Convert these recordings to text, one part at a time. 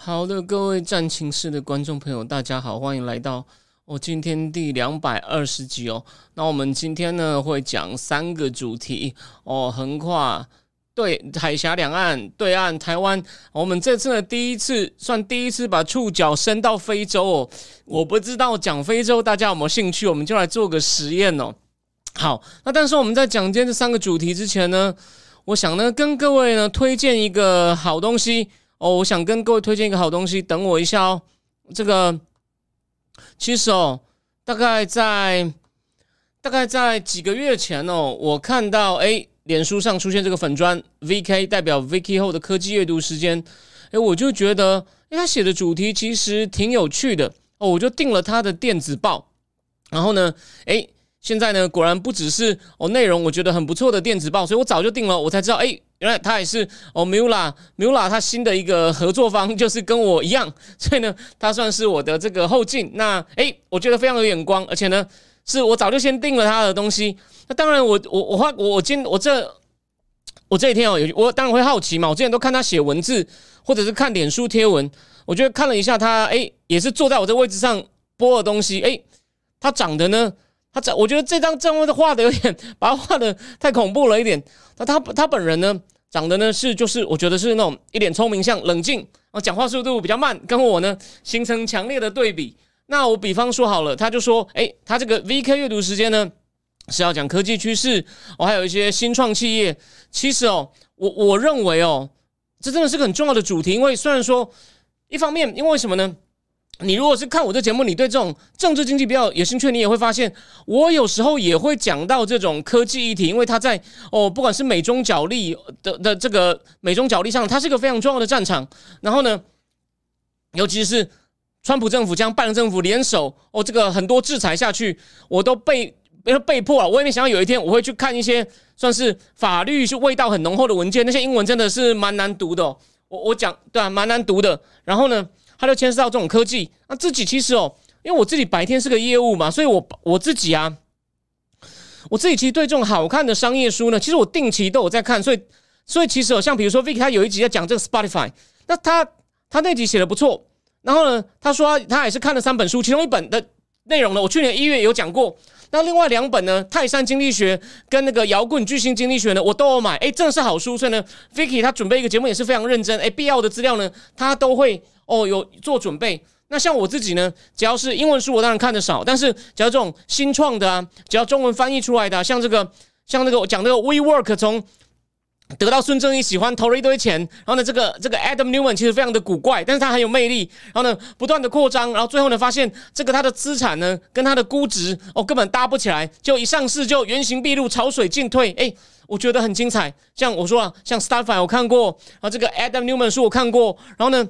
好的，各位战情室的观众朋友，大家好，欢迎来到我今天第两百二十集哦。那我们今天呢会讲三个主题哦，横跨对海峡两岸、对岸台湾。我们这次呢第一次算第一次把触角伸到非洲哦。我不知道讲非洲大家有没有兴趣，我们就来做个实验哦。好，那但是我们在讲今天这三个主题之前呢，我想呢跟各位呢推荐一个好东西。哦，我想跟各位推荐一个好东西，等我一下哦。这个其实哦，大概在大概在几个月前哦，我看到哎，脸书上出现这个粉砖 VK 代表 Vicky 后的科技阅读时间，哎，我就觉得哎，他写的主题其实挺有趣的哦，我就订了他的电子报，然后呢，哎。现在呢，果然不只是哦内容，我觉得很不错的电子报，所以我早就定了，我才知道，哎，原来他也是哦 Mula Mula 他新的一个合作方，就是跟我一样，所以呢，他算是我的这个后进。那哎，我觉得非常有眼光，而且呢，是我早就先定了他的东西。那当然，我我我花我我今我这我这几天哦，我当然会好奇嘛，我之前都看他写文字，或者是看脸书贴文，我觉得看了一下他，哎，也是坐在我这位置上播的东西，哎，他长得呢。这我觉得这张正位画的有点，把他画的太恐怖了一点。那他他本人呢，长得呢是就是我觉得是那种一脸聪明像冷静啊，讲话速度比较慢，跟我呢形成强烈的对比。那我比方说好了，他就说，哎，他这个 VK 阅读时间呢是要讲科技趋势，哦，还有一些新创企业。其实哦，我我认为哦，这真的是个很重要的主题，因为虽然说一方面，因为什么呢？你如果是看我这节目，你对这种政治经济比较有兴趣，你也会发现，我有时候也会讲到这种科技议题，因为它在哦，不管是美中角力的的这个美中角力上，它是一个非常重要的战场。然后呢，尤其是川普政府将拜登政府联手哦，这个很多制裁下去，我都被被迫了。我也没想到有一天我会去看一些算是法律是味道很浓厚的文件，那些英文真的是蛮难读的。我我讲对啊，蛮难读的。然后呢？它就牵涉到这种科技，那自己其实哦，因为我自己白天是个业务嘛，所以我我自己啊，我自己其实对这种好看的商业书呢，其实我定期都有在看，所以所以其实哦，像比如说 Vicky 他有一集在讲这个 Spotify，那他他那集写的不错，然后呢，他说他也是看了三本书，其中一本的内容呢，我去年一月有讲过。那另外两本呢，《泰山经济学》跟那个《摇滚巨星经济学》呢，我都有买。哎，真的是好书，所以呢，Vicky 他准备一个节目也是非常认真。哎，必要的资料呢，他都会哦有做准备。那像我自己呢，只要是英文书，我当然看的少，但是只要这种新创的啊，只要中文翻译出来的，像这个，像那个讲这个 WeWork 从。得到孙正义喜欢，投了一堆钱，然后呢，这个这个 Adam Newman 其实非常的古怪，但是他很有魅力，然后呢，不断的扩张，然后最后呢，发现这个他的资产呢，跟他的估值哦，根本搭不起来，就一上市就原形毕露，潮水尽退，哎，我觉得很精彩。像我说啊，像 Starfire 我看过，然后这个 Adam Newman 书我看过，然后呢。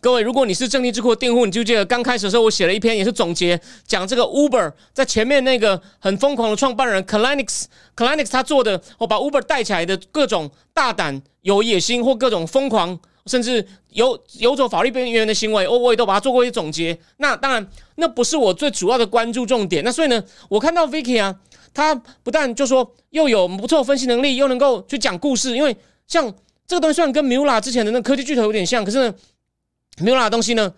各位，如果你是正地智库的订户，你就记得刚开始的时候，我写了一篇也是总结，讲这个 Uber 在前面那个很疯狂的创办人 Kalanick，Kalanick 他做的，我把 Uber 带起来的各种大胆、有野心或各种疯狂，甚至有有走法律边缘的行为，我我也都把它做过一些总结。那当然，那不是我最主要的关注重点。那所以呢，我看到 Vicky 啊，他不但就说又有不错分析能力，又能够去讲故事，因为像这个东西虽然跟 Mula 之前的那科技巨头有点像，可是。没有哪东西呢？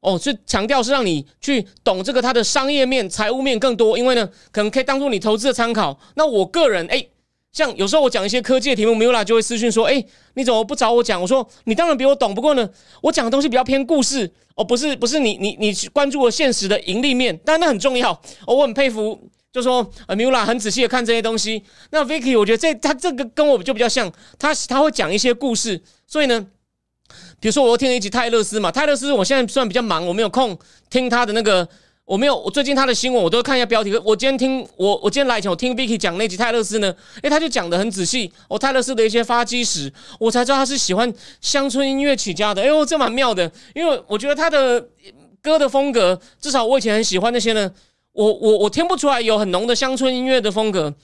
哦，是强调是让你去懂这个它的商业面、财务面更多，因为呢，可能可以当做你投资的参考。那我个人，哎，像有时候我讲一些科技的题目，米拉就会私讯说，哎，你怎么不找我讲？我说你当然比我懂，不过呢，我讲的东西比较偏故事，哦，不是不是你你你关注了现实的盈利面，但那很重要。哦，我很佩服，就说呃，米拉很仔细的看这些东西。那 Vicky，我觉得这他这个跟我就比较像，他他会讲一些故事，所以呢。比如说，我听了一集泰勒斯嘛，泰勒斯，我现在虽然比较忙，我没有空听他的那个我没有，我最近他的新闻我都会看一下标题。我今天听我我今天来前我听 Vicky 讲那集泰勒斯呢，诶，他就讲的很仔细哦，泰勒斯的一些发迹史，我才知道他是喜欢乡村音乐起家的。哎呦，这蛮妙的，因为我觉得他的歌的风格，至少我以前很喜欢那些呢，我我我听不出来有很浓的乡村音乐的风格。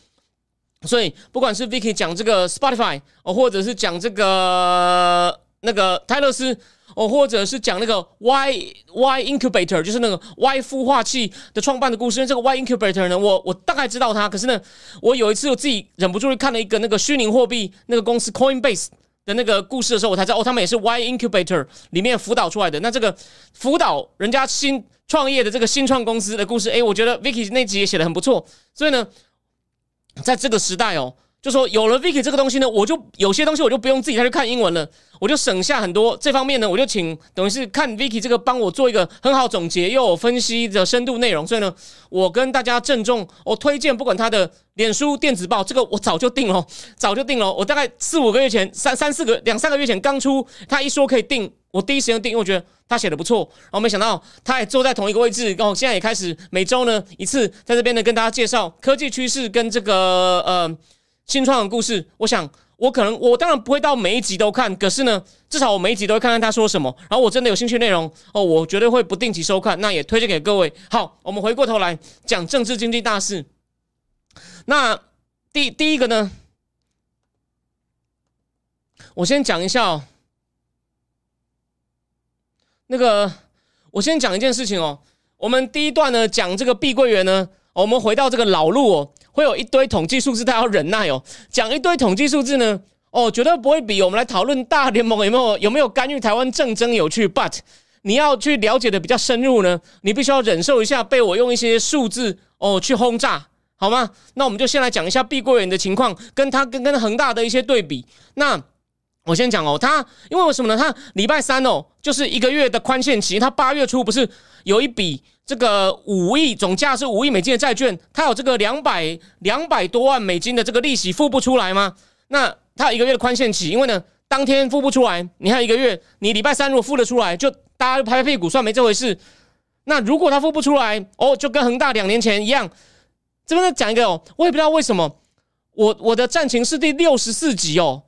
所以不管是 Vicky 讲这个 Spotify，或者是讲这个那个泰勒斯。哦，或者是讲那个 Y Y Incubator，就是那个 Y 孵化器的创办的故事。这个 Y Incubator 呢，我我大概知道它。可是呢，我有一次我自己忍不住看了一个那个虚拟货币那个公司 Coinbase 的那个故事的时候，我才知道哦，他们也是 Y Incubator 里面辅导出来的。那这个辅导人家新创业的这个新创公司的故事，诶，我觉得 Vicky 那集也写的很不错。所以呢，在这个时代哦。就说有了 Vicky 这个东西呢，我就有些东西我就不用自己再去看英文了，我就省下很多这方面呢，我就请等于是看 Vicky 这个帮我做一个很好总结又有分析的深度内容，所以呢，我跟大家郑重我推荐，不管他的脸书电子报，这个我早就定了，早就定了，我大概四五个月前，三三四个两三个月前刚出，他一说可以定，我第一时间定，因为我觉得他写的不错，然后没想到他也坐在同一个位置，然后现在也开始每周呢一次在这边呢跟大家介绍科技趋势跟这个呃。新创的故事，我想我可能我当然不会到每一集都看，可是呢，至少我每一集都会看看他说什么。然后我真的有兴趣内容哦，我绝对会不定期收看，那也推荐给各位。好，我们回过头来讲政治经济大事。那第第一个呢，我先讲一下哦，那个我先讲一件事情哦。我们第一段呢讲这个碧桂园呢，我们回到这个老路哦。会有一堆统计数字，他要忍耐哦。讲一堆统计数字呢，哦，绝对不会比我们来讨论大联盟有没有有没有干预台湾政争有趣。But 你要去了解的比较深入呢，你必须要忍受一下被我用一些数字哦去轰炸，好吗？那我们就先来讲一下碧桂园的情况，跟他跟跟恒大的一些对比。那我先讲哦，他因为为什么呢？他礼拜三哦，就是一个月的宽限期，他八月初不是有一笔。这个五亿总价是五亿美金的债券，他有这个两百两百多万美金的这个利息付不出来吗？那他有一个月的宽限期，因为呢，当天付不出来，你还有一个月，你礼拜三如果付得出来，就大家就拍拍屁股算没这回事。那如果他付不出来，哦，就跟恒大两年前一样。这边再讲一个哦，我也不知道为什么，我我的战情是第六十四集哦。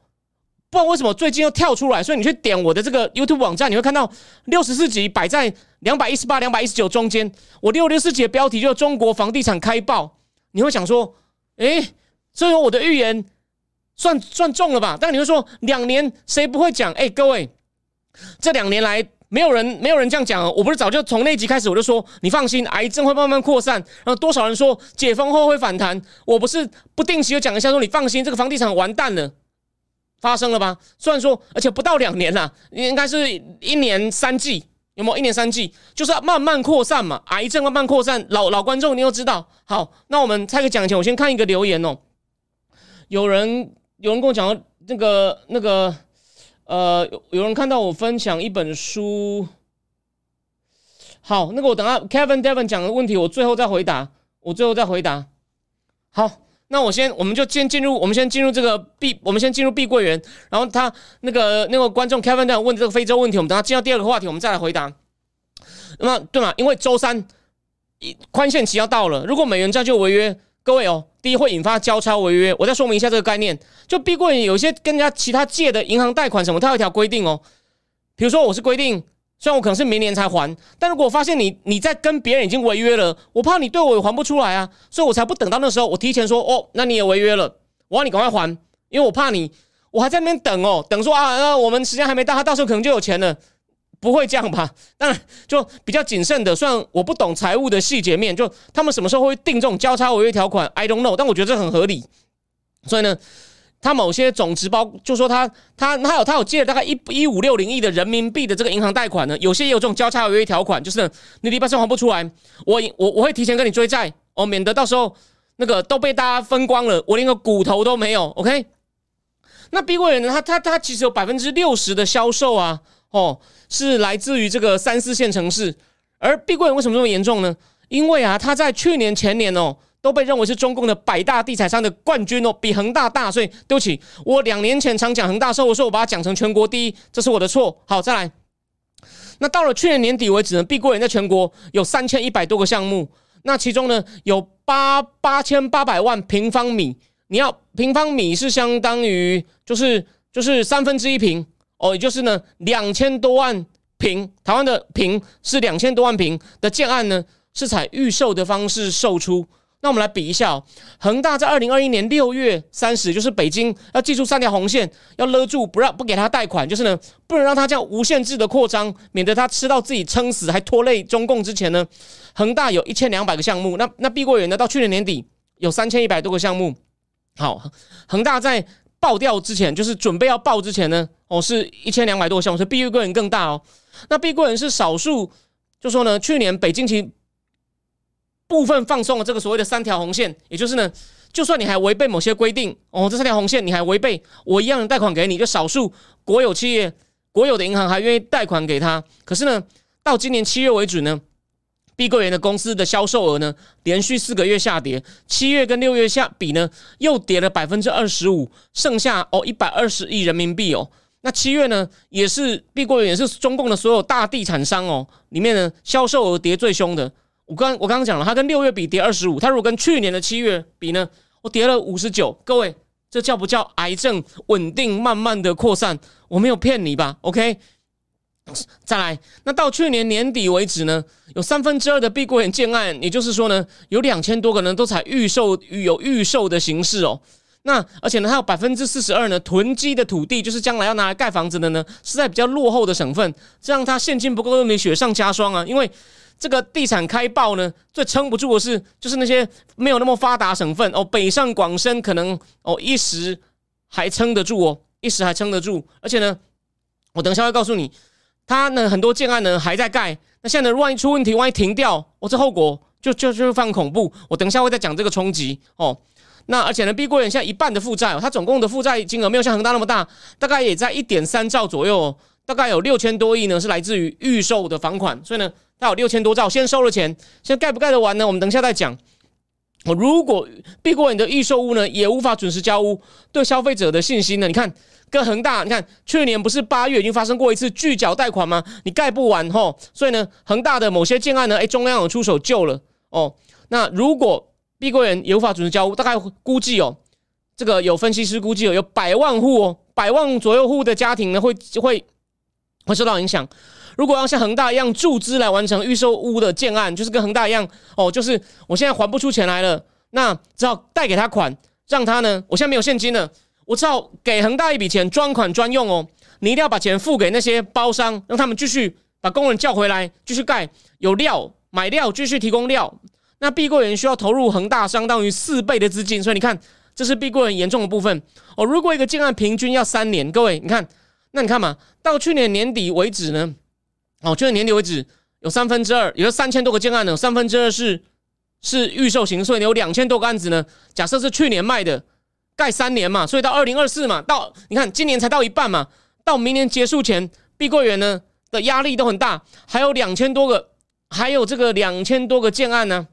不知道为什么最近又跳出来，所以你去点我的这个 YouTube 网站，你会看到六十四集摆在两百一十八、两百一十九中间。我六六四集的标题就是“中国房地产开爆”，你会想说：“诶，所以我的预言算算中了吧？”但你会说：“两年谁不会讲？”诶，各位，这两年来没有人没有人这样讲。我不是早就从那集开始我就说：“你放心，癌症会慢慢扩散。”然后多少人说解封后会反弹？我不是不定期就讲一下说：“你放心，这个房地产完蛋了。”发生了吧？虽然说，而且不到两年了，应该是一年三季，有没有？一年三季就是要慢慢扩散嘛，癌症慢慢扩散。老老观众，你要知道。好，那我们猜个奖前，我先看一个留言哦。有人有人跟我讲那个那个呃，有人看到我分享一本书。好，那个我等下 Kevin Devon 讲的问题，我最后再回答，我最后再回答。好。那我先，我们就先进入，我们先进入这个碧，我们先进入碧桂园。然后他那个那个观众 Kevin 在问这个非洲问题，我们等他进到第二个话题，我们再来回答。那么对嘛？因为周三宽限期要到了，如果美元债就违约，各位哦，第一会引发交叉违约。我再说明一下这个概念，就碧桂园有些跟人家其他借的银行贷款什么，它有一条规定哦。比如说我是规定。虽然我可能是明年才还，但如果我发现你你在跟别人已经违约了，我怕你对我也还不出来啊，所以我才不等到那时候，我提前说哦，那你也违约了，我要你赶快还，因为我怕你，我还在那边等哦，等说啊，那我们时间还没到，他到时候可能就有钱了，不会这样吧？当然就比较谨慎的，虽然我不懂财务的细节面，就他们什么时候会定这种交叉违约条款，I don't know，但我觉得这很合理，所以呢。他某些总值包，就说他他他有他有借了大概一一五六零亿的人民币的这个银行贷款呢，有些也有这种交叉违约条款，就是你礼拜三还不出来，我我我会提前跟你追债哦，免得到时候那个都被大家分光了，我连个骨头都没有。OK，那碧桂园呢，他他他其实有百分之六十的销售啊，哦，是来自于这个三四线城市，而碧桂园为什么这么严重呢？因为啊，他在去年前年哦。都被认为是中共的百大地产商的冠军哦，比恒大大，所以对不起，我两年前常讲恒大时候，我说我把它讲成全国第一，这是我的错。好，再来，那到了去年年底为止呢，碧桂园在全国有三千一百多个项目，那其中呢有八八千八百万平方米，你要平方米是相当于就是就是三分之一平哦，也就是呢两千多万平，台湾的平是两千多万平的建案呢，是采预售的方式售出。那我们来比一下哦，恒大在二零二一年六月三十，就是北京要记住三条红线，要勒住不让不给他贷款，就是呢不能让他这样无限制的扩张，免得他吃到自己撑死还拖累中共之前呢，恒大有一千两百个项目，那那碧桂园呢到去年年底有三千一百多个项目。好，恒大在爆掉之前，就是准备要爆之前呢，哦是一千两百多个项目，所以碧桂园更大哦。那碧桂园是少数，就说呢，去年北京其。部分放松了这个所谓的三条红线，也就是呢，就算你还违背某些规定哦，这三条红线你还违背，我一样贷款给你，就少数国有企业、国有的银行还愿意贷款给他。可是呢，到今年七月为止呢，碧桂园的公司的销售额呢，连续四个月下跌，七月跟六月下比呢，又跌了百分之二十五，剩下哦一百二十亿人民币哦。那七月呢，也是碧桂园也是中共的所有大地产商哦，里面呢销售额跌最凶的。我刚我刚刚讲了，它跟六月比跌二十五，它如果跟去年的七月比呢，我跌了五十九。各位，这叫不叫癌症稳定慢慢的扩散？我没有骗你吧？OK，再来，那到去年年底为止呢，有三分之二的碧桂园建案，也就是说呢，有两千多个人都采预售有预售的形式哦。那而且呢，它有百分之四十二呢囤积的土地，就是将来要拿来盖房子的呢，是在比较落后的省份，这样它现金不够，没雪上加霜啊，因为。这个地产开爆呢，最撑不住的是，就是那些没有那么发达省份哦，北上广深可能哦一时还撑得住哦，一时还撑得住。而且呢，我等一下会告诉你，它呢很多建案呢还在盖，那现在呢万一出问题，万一停掉，我这后果就就就非常恐怖。我等一下会再讲这个冲击哦。那而且呢，碧桂园现在一半的负债，它总共的负债金额没有像恒大那么大，大概也在一点三兆左右，哦大概有六千多亿呢是来自于预售的房款，所以呢。它有六千多兆，先收了钱，现在盖不盖得完呢？我们等一下再讲。我如果碧桂园的预售屋呢，也无法准时交屋，对消费者的信心呢？你看，跟恒大，你看去年不是八月已经发生过一次拒缴贷款吗？你盖不完吼，所以呢，恒大的某些建案呢，哎，中央有出手救了哦。那如果碧桂园也无法准时交屋，大概估计哦，这个有分析师估计哦，有百万户哦，百万左右户的家庭呢，会会会受到影响。如果要像恒大一样注资来完成预售屋的建案，就是跟恒大一样哦，就是我现在还不出钱来了，那只好贷给他款，让他呢，我现在没有现金了，我只好给恒大一笔钱专款专用哦，你一定要把钱付给那些包商，让他们继续把工人叫回来继续盖，有料买料继续提供料。那碧桂园需要投入恒大相当于四倍的资金，所以你看这是碧桂园严重的部分哦。如果一个建案平均要三年，各位你看，那你看嘛，到去年年底为止呢？哦，去年年底为止，有三分之二，也就三千多个建案呢，三分之二是是预售型，所以有两千多个案子呢。假设是去年卖的，盖三年嘛，所以到二零二四嘛，到你看今年才到一半嘛，到明年结束前，碧桂园呢的压力都很大，还有两千多个，还有这个两千多个建案呢，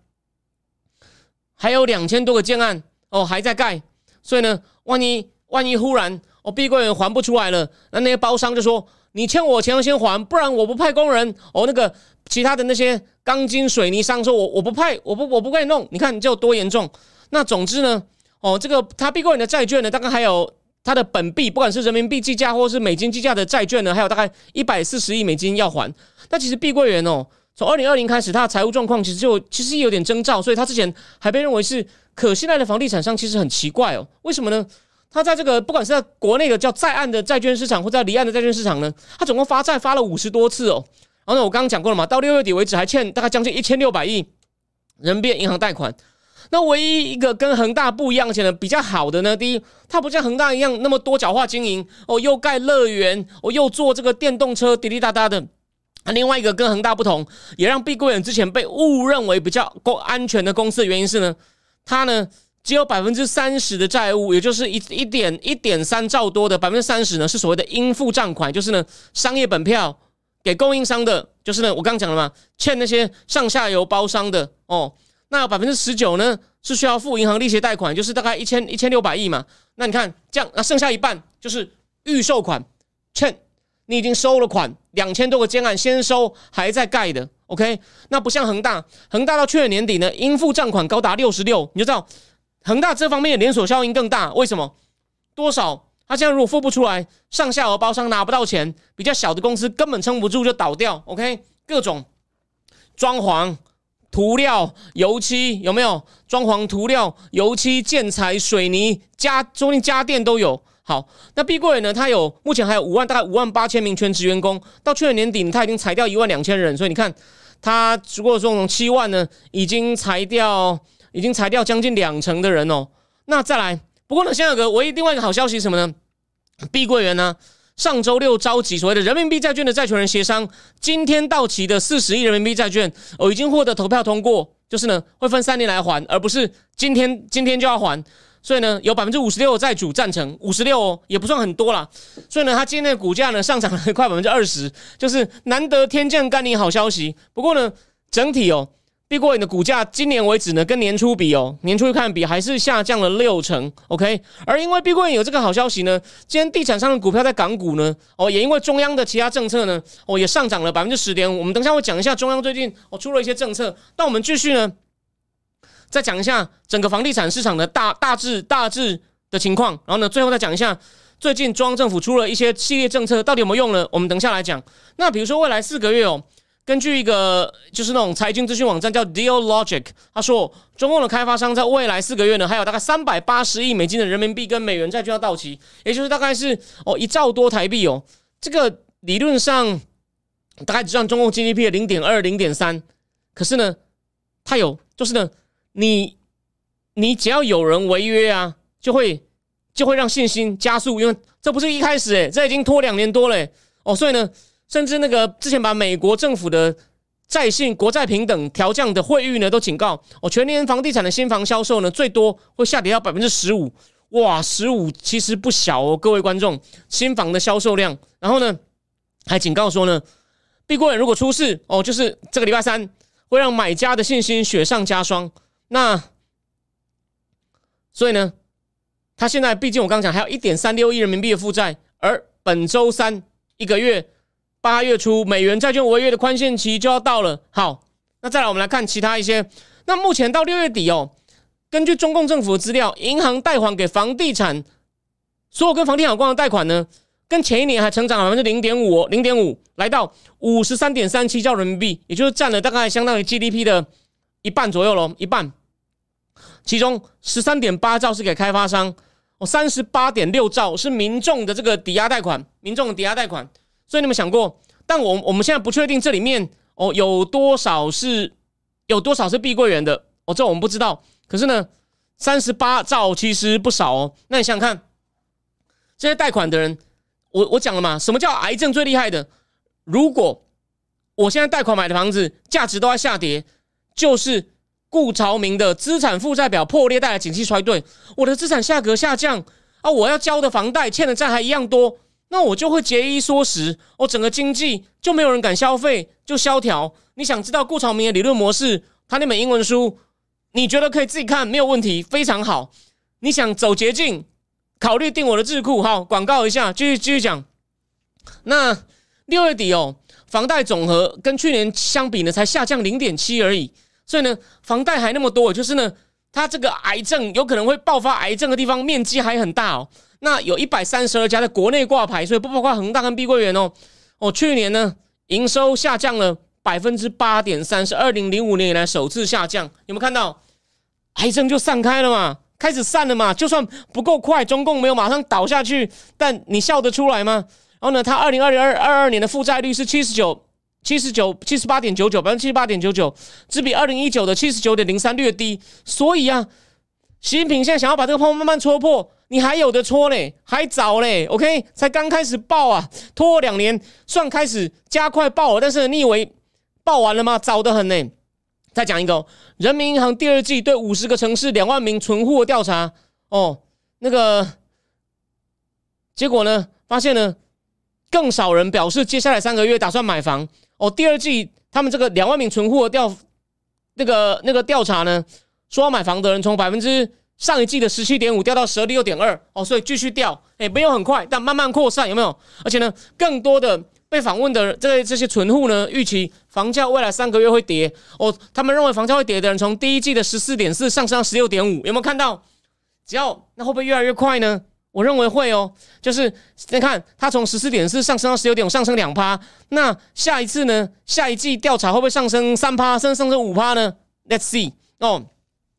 还有两千多个建案哦还在盖，所以呢，万一万一忽然哦碧桂园还不出来了，那那些包商就说。你欠我钱要先还，不然我不派工人。哦，那个其他的那些钢筋水泥商说，我我不派，我不我不会弄。你看你有多严重？那总之呢，哦，这个他碧桂园的债券呢，大概还有它的本币，不管是人民币计价或是美金计价的债券呢，还有大概一百四十亿美金要还。那其实碧桂园哦，从二零二零开始，它的财务状况其实就其实有点征兆，所以它之前还被认为是可信赖的房地产商，其实很奇怪哦，为什么呢？他在这个不管是在国内的叫在岸的债券市场，或在离岸的债券市场呢，他总共发债发了五十多次哦。然后呢，我刚刚讲过了嘛，到六月底为止还欠大概将近一千六百亿人民币银行贷款。那唯一一个跟恒大不一样且呢比较好的呢，第一，它不像恒大一样那么多角化经营哦，又盖乐园哦，又做这个电动车滴滴答答的。另外一个跟恒大不同，也让碧桂园之前被误认为比较够安全的公司的原因是呢，它呢。只有百分之三十的债务，也就是一一点一点三兆多的百分之三十呢，是所谓的应付账款，就是呢商业本票给供应商的，就是呢我刚讲了嘛，欠那些上下游包商的哦。那百分之十九呢是需要付银行利息贷款，就是大概一千一千六百亿嘛。那你看这样，那剩下一半就是预售款欠。你已经收了款，两千多个建案先收，还在盖的。OK，那不像恒大，恒大到去年年底呢，应付账款高达六十六，你就知道恒大这方面的连锁效应更大。为什么？多少？他现在如果付不出来，上下游包商拿不到钱，比较小的公司根本撑不住就倒掉。OK，各种装潢、涂料、油漆有没有？装潢、涂料、油漆、建材、水泥、家，中间家电都有。好，那碧桂园呢？它有目前还有五万，大概五万八千名全职员工。到去年年底，它已经裁掉一万两千人。所以你看，它如果说从七万呢，已经裁掉，已经裁掉将近两成的人哦。那再来，不过呢，现在有个唯一另外一个好消息什么呢？碧桂园呢，上周六召集所谓的人民币债券的债权人协商，今天到期的四十亿人民币债券哦，已经获得投票通过，就是呢会分三年来还，而不是今天今天就要还。所以呢，有百分之五十六债主赞成，五十六哦，也不算很多啦。所以呢，它今天的股价呢上涨了快百分之二十，就是难得天降甘霖好消息。不过呢，整体哦，碧桂园的股价今年为止呢，跟年初比哦，年初看比还是下降了六成。OK，而因为碧桂园有这个好消息呢，今天地产商的股票在港股呢，哦，也因为中央的其他政策呢，哦，也上涨了百分之十点五。我们等下会讲一下中央最近哦出了一些政策。那我们继续呢。再讲一下整个房地产市场的大大致大致的情况，然后呢，最后再讲一下最近中央政府出了一些系列政策，到底有没有用呢？我们等下来讲。那比如说未来四个月哦，根据一个就是那种财经资讯网站叫 Deal Logic，他说中共的开发商在未来四个月呢，还有大概三百八十亿美金的人民币跟美元债券要到期，也就是大概是哦一兆多台币哦。这个理论上大概只占中共 GDP 的零点二、零点三，可是呢，它有就是呢。你，你只要有人违约啊，就会就会让信心加速，因为这不是一开始诶，这已经拖两年多了哦，所以呢，甚至那个之前把美国政府的债信国债平等调降的会议呢，都警告哦，全年房地产的新房销售呢，最多会下跌到百分之十五，哇，十五其实不小哦，各位观众，新房的销售量，然后呢，还警告说呢，碧桂园如果出事哦，就是这个礼拜三会让买家的信心雪上加霜。那，所以呢，他现在毕竟我刚讲还有一点三六亿人民币的负债，而本周三一个月八月初美元债券违约的宽限期就要到了。好，那再来我们来看其他一些。那目前到六月底哦，根据中共政府的资料，银行贷款给房地产所有跟房地产有关的贷款呢，跟前一年还成长百分之零点五，零点五来到五十三点三七兆人民币，也就是占了大概相当于 GDP 的一半左右喽，一半。其中十三点八兆是给开发商，哦，三十八点六兆是民众的这个抵押贷款，民众的抵押贷款。所以你们想过，但我我们现在不确定这里面哦有多少是有多少是碧桂园的哦，这我们不知道。可是呢，三十八兆其实不少哦。那你想想看，这些贷款的人，我我讲了嘛，什么叫癌症最厉害的？如果我现在贷款买的房子价值都在下跌，就是。顾朝明的资产负债表破裂带来景气衰退，我的资产价格下降啊，我要交的房贷欠的债还一样多，那我就会节衣缩食，我整个经济就没有人敢消费，就萧条。你想知道顾朝明的理论模式？他那本英文书，你觉得可以自己看，没有问题，非常好。你想走捷径，考虑订我的智库，好，广告一下，继续继续讲。那六月底哦，房贷总和跟去年相比呢，才下降零点七而已。所以呢，房贷还那么多，就是呢，它这个癌症有可能会爆发癌症的地方面积还很大哦。那有一百三十二家在国内挂牌，所以不包括恒大跟碧桂园哦。哦，去年呢，营收下降了百分之八点三，是二零零五年以来首次下降。有没有看到？癌症就散开了嘛，开始散了嘛。就算不够快，中共没有马上倒下去，但你笑得出来吗？然后呢，它二零二零二二二年的负债率是七十九。七十九七十八点九九百分之七十八点九九，只比二零一九的七十九点零三略低。所以啊，习近平现在想要把这个泡沫慢慢戳破，你还有的戳嘞，还早嘞。OK，才刚开始爆啊，拖了两年，算开始加快爆了。但是你以为爆完了吗？早得很呢。再讲一个，人民银行第二季对五十个城市两万名存户的调查哦，那个结果呢，发现呢。更少人表示接下来三个月打算买房哦。第二季他们这个两万名存户的调那个那个调查呢，说要买房的人从百分之上一季的十七点五掉到十六点二哦，所以继续掉，哎，没有很快，但慢慢扩散，有没有？而且呢，更多的被访问的这这些存户呢，预期房价未来三个月会跌哦，他们认为房价会跌的人，从第一季的十四点四上升到十六点五，有没有看到？只要那会不会越来越快呢？我认为会哦，就是你看它从十四点四上升到十九点五，上升两趴。那下一次呢？下一季调查会不会上升三趴，甚至上升五趴呢？Let's see 哦。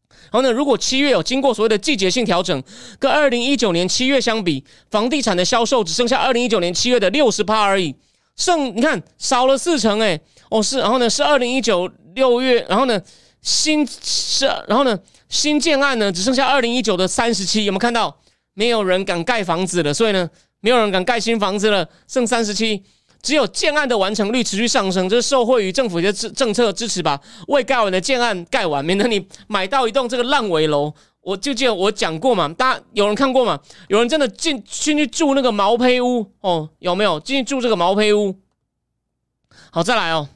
然后呢，如果七月有经过所谓的季节性调整，跟二零一九年七月相比，房地产的销售只剩下二零一九年七月的六十趴而已，剩你看少了四成哎。哦是，然后呢是二零一九六月，然后呢新是，然后呢新建案呢只剩下二零一九的三十七，有没有看到？没有人敢盖房子了，所以呢，没有人敢盖新房子了，剩三十七。只有建案的完成率持续上升，这是受惠于政府的政政策支持吧？未盖完的建案盖完，免得你买到一栋这个烂尾楼。我就记得我讲过嘛，大家有人看过吗？有人真的进进去住那个毛坯屋哦？有没有进去住这个毛坯屋？好，再来哦。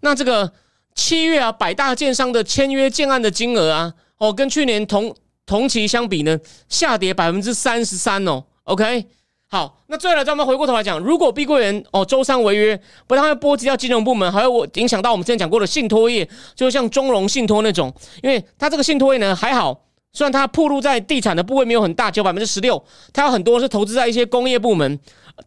那这个七月啊，百大建商的签约建案的金额啊，哦，跟去年同。同期相比呢，下跌百分之三十三哦。OK，好，那最后来，咱们回过头来讲，如果碧桂园哦周三违约，不但会波及到金融部门，还有我影响到我们之前讲过的信托业，就像中融信托那种，因为它这个信托业呢还好，虽然它铺路在地产的部位没有很大，只有百分之十六，它有很多是投资在一些工业部门。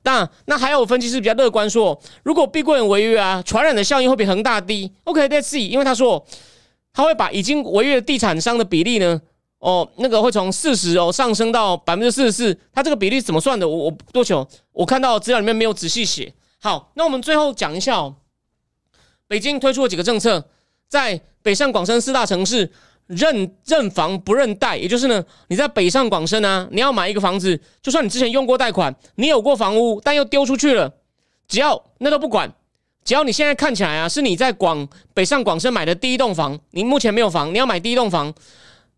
但那还有分析师比较乐观说，如果碧桂园违约啊，传染的效应会比恒大低。OK，Let's see，因为他说他会把已经违约的地产商的比例呢。哦，那个会从四十哦上升到百分之四十四，它这个比例怎么算的？我我多久？我看到资料里面没有仔细写。好，那我们最后讲一下哦，北京推出了几个政策，在北上广深四大城市认认房不认贷，也就是呢，你在北上广深啊，你要买一个房子，就算你之前用过贷款，你有过房屋，但又丢出去了，只要那都不管，只要你现在看起来啊，是你在广北上广深买的第一栋房，你目前没有房，你要买第一栋房。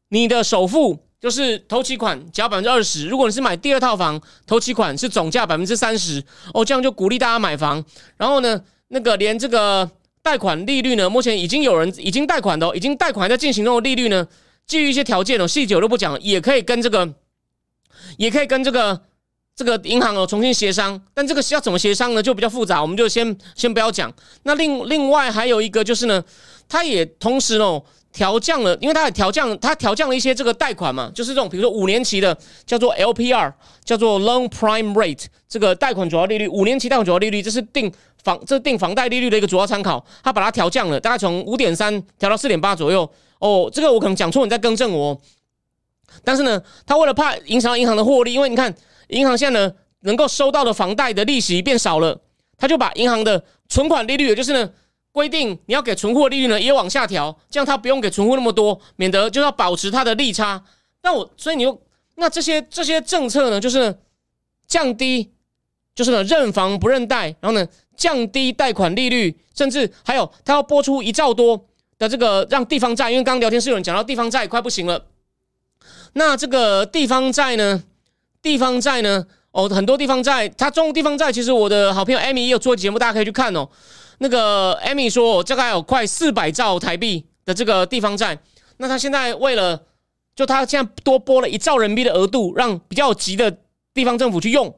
你的首付就是头期款，交百分之二十。如果你是买第二套房，头期款是总价百分之三十。哦，这样就鼓励大家买房。然后呢，那个连这个贷款利率呢，目前已经有人已经贷款的，已经贷款还在进行中的利率呢，基于一些条件哦，细节我都不讲，也可以跟这个，也可以跟这个这个银行哦重新协商。但这个要怎么协商呢，就比较复杂，我们就先先不要讲。那另另外还有一个就是呢，它也同时哦。调降了，因为它也调降，它调降了一些这个贷款嘛，就是这种比如说五年期的叫做 LPR，叫做 Loan Prime Rate，这个贷款主要利率，五年期贷款主要利率，这是定房这定房贷利率的一个主要参考，它把它调降了，大概从五点三调到四点八左右。哦，这个我可能讲错，你再更正我。但是呢，他为了怕影响银行的获利，因为你看银行现在呢能够收到的房贷的利息变少了，他就把银行的存款利率，也就是呢。规定你要给存货利率呢也往下调，这样他不用给存货那么多，免得就要保持它的利差。那我所以你又那这些这些政策呢，就是降低，就是呢认房不认贷，然后呢降低贷款利率，甚至还有他要拨出一兆多的这个让地方债，因为刚刚聊天室有人讲到地方债快不行了。那这个地方债呢，地方债呢，哦很多地方债，它中地方债其实我的好朋友艾米也有做节目，大家可以去看哦。那个艾米说，大概有快四百兆台币的这个地方债。那他现在为了，就他现在多拨了一兆人民币的额度，让比较急的地方政府去用，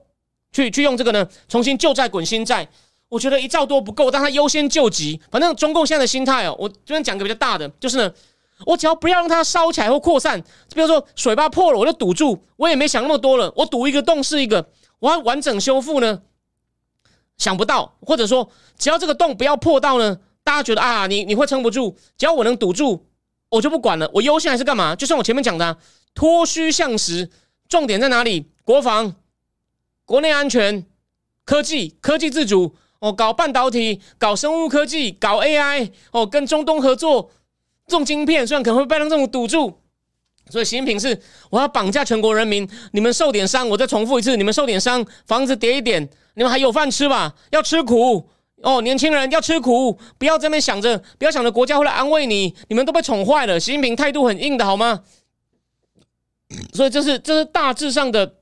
去去用这个呢，重新旧债滚新债。我觉得一兆多不够，但他优先救急。反正中共现在的心态哦，我这边讲个比较大的，就是呢，我只要不要让它烧起来或扩散，比如说水坝破了，我就堵住，我也没想那么多了，我堵一个洞是一个，我要完整修复呢。想不到，或者说，只要这个洞不要破到呢，大家觉得啊，你你会撑不住。只要我能堵住，我就不管了。我优先还是干嘛？就像我前面讲的，脱虚向实，重点在哪里？国防、国内安全、科技、科技自主哦，搞半导体、搞生物科技、搞 AI 哦，跟中东合作种晶片，虽然可能会被这种堵住。所以习近平是我要绑架全国人民，你们受点伤，我再重复一次，你们受点伤，房子跌一点。你们还有饭吃吧？要吃苦哦，年轻人要吃苦，不要这边想着，不要想着国家会来安慰你。你们都被宠坏了，习近平态度很硬的好吗？所以这是这是大致上的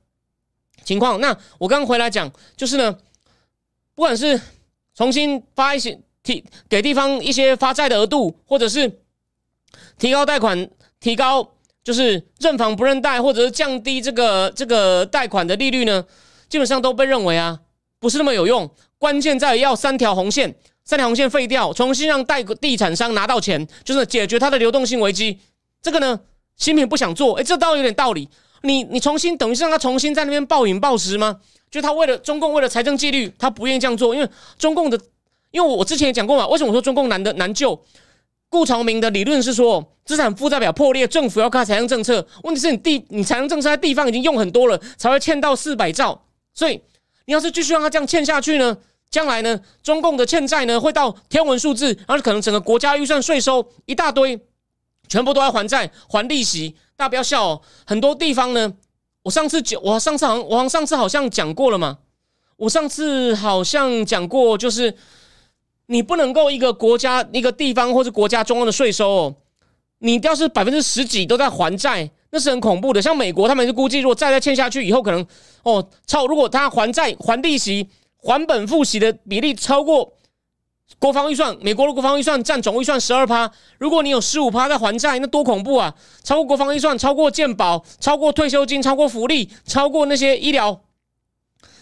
情况。那我刚回来讲，就是呢，不管是重新发一些提给地方一些发债的额度，或者是提高贷款、提高就是认房不认贷，或者是降低这个这个贷款的利率呢，基本上都被认为啊不是那么有用。关键在于要三条红线，三条红线废掉，重新让贷地产商拿到钱，就是解决它的流动性危机。这个呢，新品不想做，哎，这倒有点道理。你你重新等于是让他重新在那边暴饮暴食吗？就他为了中共为了财政纪律，他不愿意这样做，因为中共的，因为我之前也讲过嘛，为什么我说中共难的难救？顾朝明的理论是说，资产负债表破裂，政府要开财政政策。问题是你地你财政政策在地方已经用很多了，才会欠到四百兆。所以你要是继续让他这样欠下去呢，将来呢，中共的欠债呢会到天文数字，然后可能整个国家预算税收一大堆，全部都要还债还利息。大家不要笑哦，很多地方呢。我上次讲，我上次好像我上次好像讲过了嘛。我上次好像讲过，就是你不能够一个国家、一个地方或者国家中央的税收，哦，你要是百分之十几都在还债，那是很恐怖的。像美国，他们是估计，如果再再欠下去，以后可能哦超，如果他还债、还利息、还本付息的比例超过。国防预算，美国的国防预算占总预算十二趴。如果你有十五趴在还债，那多恐怖啊！超过国防预算，超过健保，超过退休金，超过福利，超过那些医疗，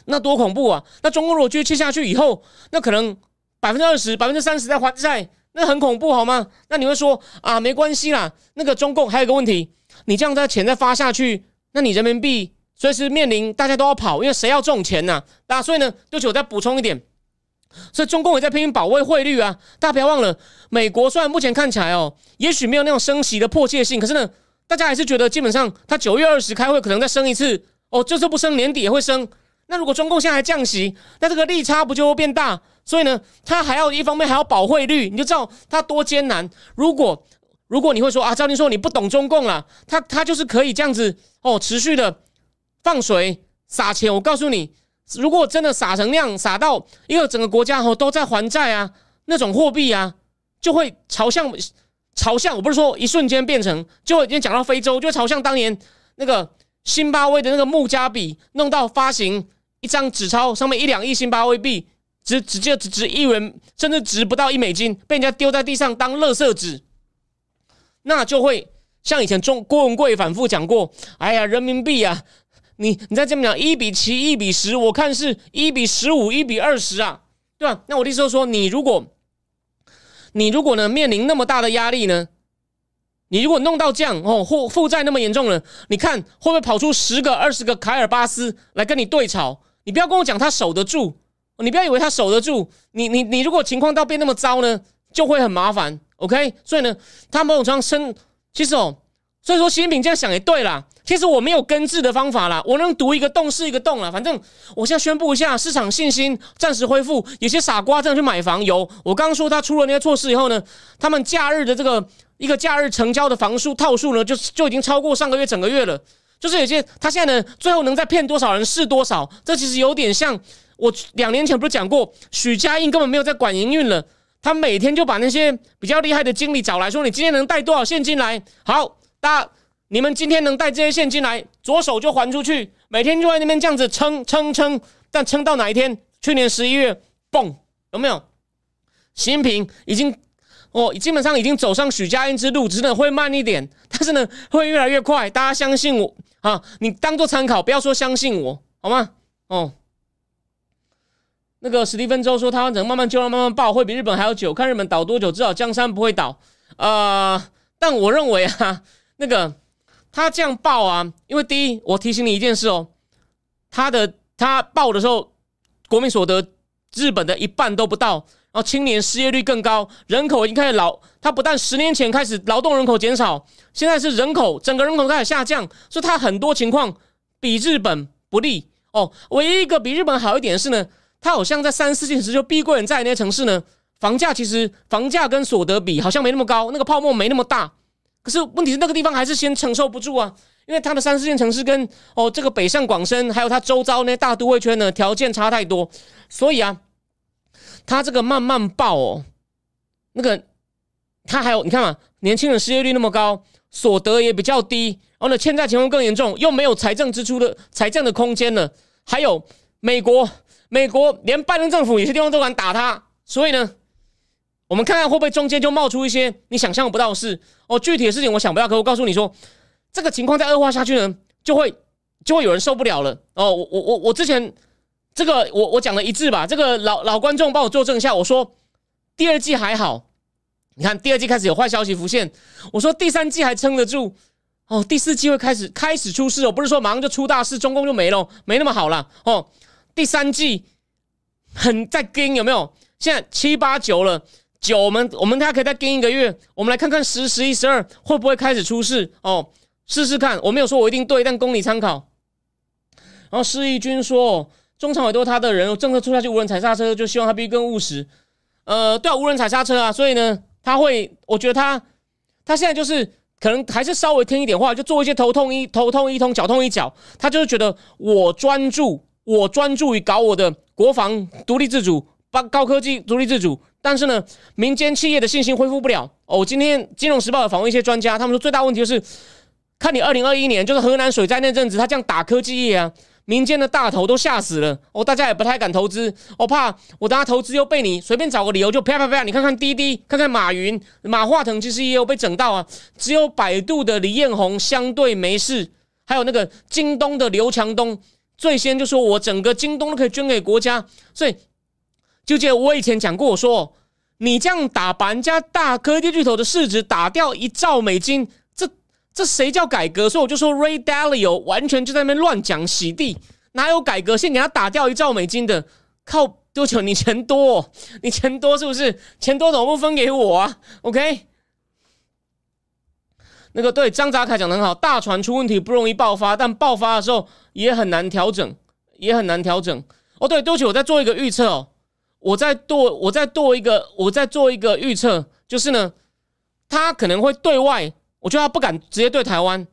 那多恐怖啊！那中国如果继续欠下去以后，那可能百分之二十、百分之三十在还债，那很恐怖好吗？那你会说啊，没关系啦。那个中共还有个问题，你这样在钱再发下去，那你人民币随时面临大家都要跑，因为谁要这种钱呢？那所以呢，对不起，我再补充一点。所以中共也在拼命保卫汇率啊！大家不要忘了，美国虽然目前看起来哦，也许没有那种升息的迫切性，可是呢，大家还是觉得基本上他九月二十开会可能再升一次哦，这次不升，年底也会升。那如果中共现在还降息，那这个利差不就会变大？所以呢，他还要一方面还要保汇率，你就知道他多艰难。如果如果你会说啊，赵林说你不懂中共了，他他就是可以这样子哦，持续的放水撒钱。我告诉你。如果真的撒成那样，撒到一个整个国家哦都在还债啊，那种货币啊，就会朝向朝向。我不是说一瞬间变成，就已经讲到非洲，就朝向当年那个辛巴威的那个穆加比，弄到发行一张纸钞，上面一两亿辛巴威币，值直接只值一元，甚至值不到一美金，被人家丢在地上当垃圾纸，那就会像以前中郭文贵反复讲过，哎呀，人民币啊。你你再这么讲，一比七，一比十，我看是一比十五，一比二十啊，对吧？那我的意思就是说，你如果，你如果呢面临那么大的压力呢，你如果弄到这样哦，负负债那么严重了，你看会不会跑出十个、二十个凯尔巴斯来跟你对吵？你不要跟我讲他守得住，你不要以为他守得住，你你你如果情况到变那么糟呢，就会很麻烦。OK，所以呢，他某种程度生，其实哦，所以说习近平这样想也对啦。其实我没有根治的方法啦，我能读一个洞是一个洞啦。反正我现在宣布一下，市场信心暂时恢复。有些傻瓜这样去买房，有我刚刚说他出了那些措施以后呢，他们假日的这个一个假日成交的房数套数呢，就就已经超过上个月整个月了。就是有些他现在呢，最后能再骗多少人是多少。这其实有点像我两年前不是讲过，许家印根本没有在管营运了，他每天就把那些比较厉害的经理找来说，你今天能带多少现金来？好，大。你们今天能带这些现金来，左手就还出去，每天就在那边这样子撑撑撑，但撑到哪一天？去年十一月，嘣，有没有？习近平已经哦，基本上已经走上许家印之路，只是会慢一点，但是呢，会越来越快。大家相信我啊，你当做参考，不要说相信我，好吗？哦，那个史蒂芬周说，台湾能慢慢救慢慢爆，会比日本还要久。看日本倒多久，至少江山不会倒。呃，但我认为啊，那个。他这样报啊，因为第一，我提醒你一件事哦，他的他报的时候，国民所得日本的一半都不到，然后青年失业率更高，人口已经开始老，他不但十年前开始劳动人口减少，现在是人口整个人口开始下降，所以他很多情况比日本不利哦。唯一一个比日本好一点的是呢，他好像在三四线城市就碧桂园在那些城市呢，房价其实房价跟所得比好像没那么高，那个泡沫没那么大。可是问题是那个地方还是先承受不住啊，因为它的三四线城市跟哦这个北上广深还有它周遭那些大都会圈呢条件差太多，所以啊，它这个慢慢爆哦，那个它还有你看嘛，年轻人失业率那么高，所得也比较低，然后呢欠债情况更严重，又没有财政支出的财政的空间了，还有美国美国连拜登政府有些地方都敢打他，所以呢。我们看看会不会中间就冒出一些你想象不到的事哦。具体的事情我想不到，可我告诉你说，这个情况再恶化下去呢，就会就会有人受不了了哦。我我我我之前这个我我讲了一致吧，这个老老观众帮我作证一下，我说第二季还好，你看第二季开始有坏消息浮现，我说第三季还撑得住哦，第四季会开始开始出事哦，不是说马上就出大事，中共就没了，没那么好了哦。第三季很在跟有没有？现在七八九了。九，我们我们大家可以再跟一个月，我们来看看十、十一、十二会不会开始出事哦？试试看，我没有说我一定对，但供你参考。然后施义军说，中常委都是他的人，政策出下去无人踩刹车，就希望他必须更务实。呃，对啊，无人踩刹车啊，所以呢，他会，我觉得他他现在就是可能还是稍微听一点话，就做一些头痛医头痛医通，脚痛医脚。他就是觉得我专注，我专注于搞我的国防独立自主，把高科技独立自主。但是呢，民间企业的信心恢复不了哦。今天《金融时报》访问一些专家，他们说最大问题就是，看你二零二一年就是河南水灾那阵子，他这样打科技业啊，民间的大头都吓死了哦，大家也不太敢投资，我怕我等下投资又被你随便找个理由就啪啪啪。你看看滴滴，看看马云、马化腾，其实也有被整到啊。只有百度的李彦宏相对没事，还有那个京东的刘强东，最先就说我整个京东都可以捐给国家，所以。就记得我以前讲过，我说你这样打把人家大科技巨头的市值打掉一兆美金，这这谁叫改革？所以我就说 Ray Dalio 完全就在那边乱讲洗地，哪有改革？先给他打掉一兆美金的，靠多久？你钱多，你钱多是不是？钱多怎么不分给我啊？OK，那个对张扎凯讲的很好，大船出问题不容易爆发，但爆发的时候也很难调整，也很难调整。哦，对，对不起，我在做一个预测哦。我在做，我在做一个，我在做一个预测，就是呢，他可能会对外，我觉得他不敢直接对台湾，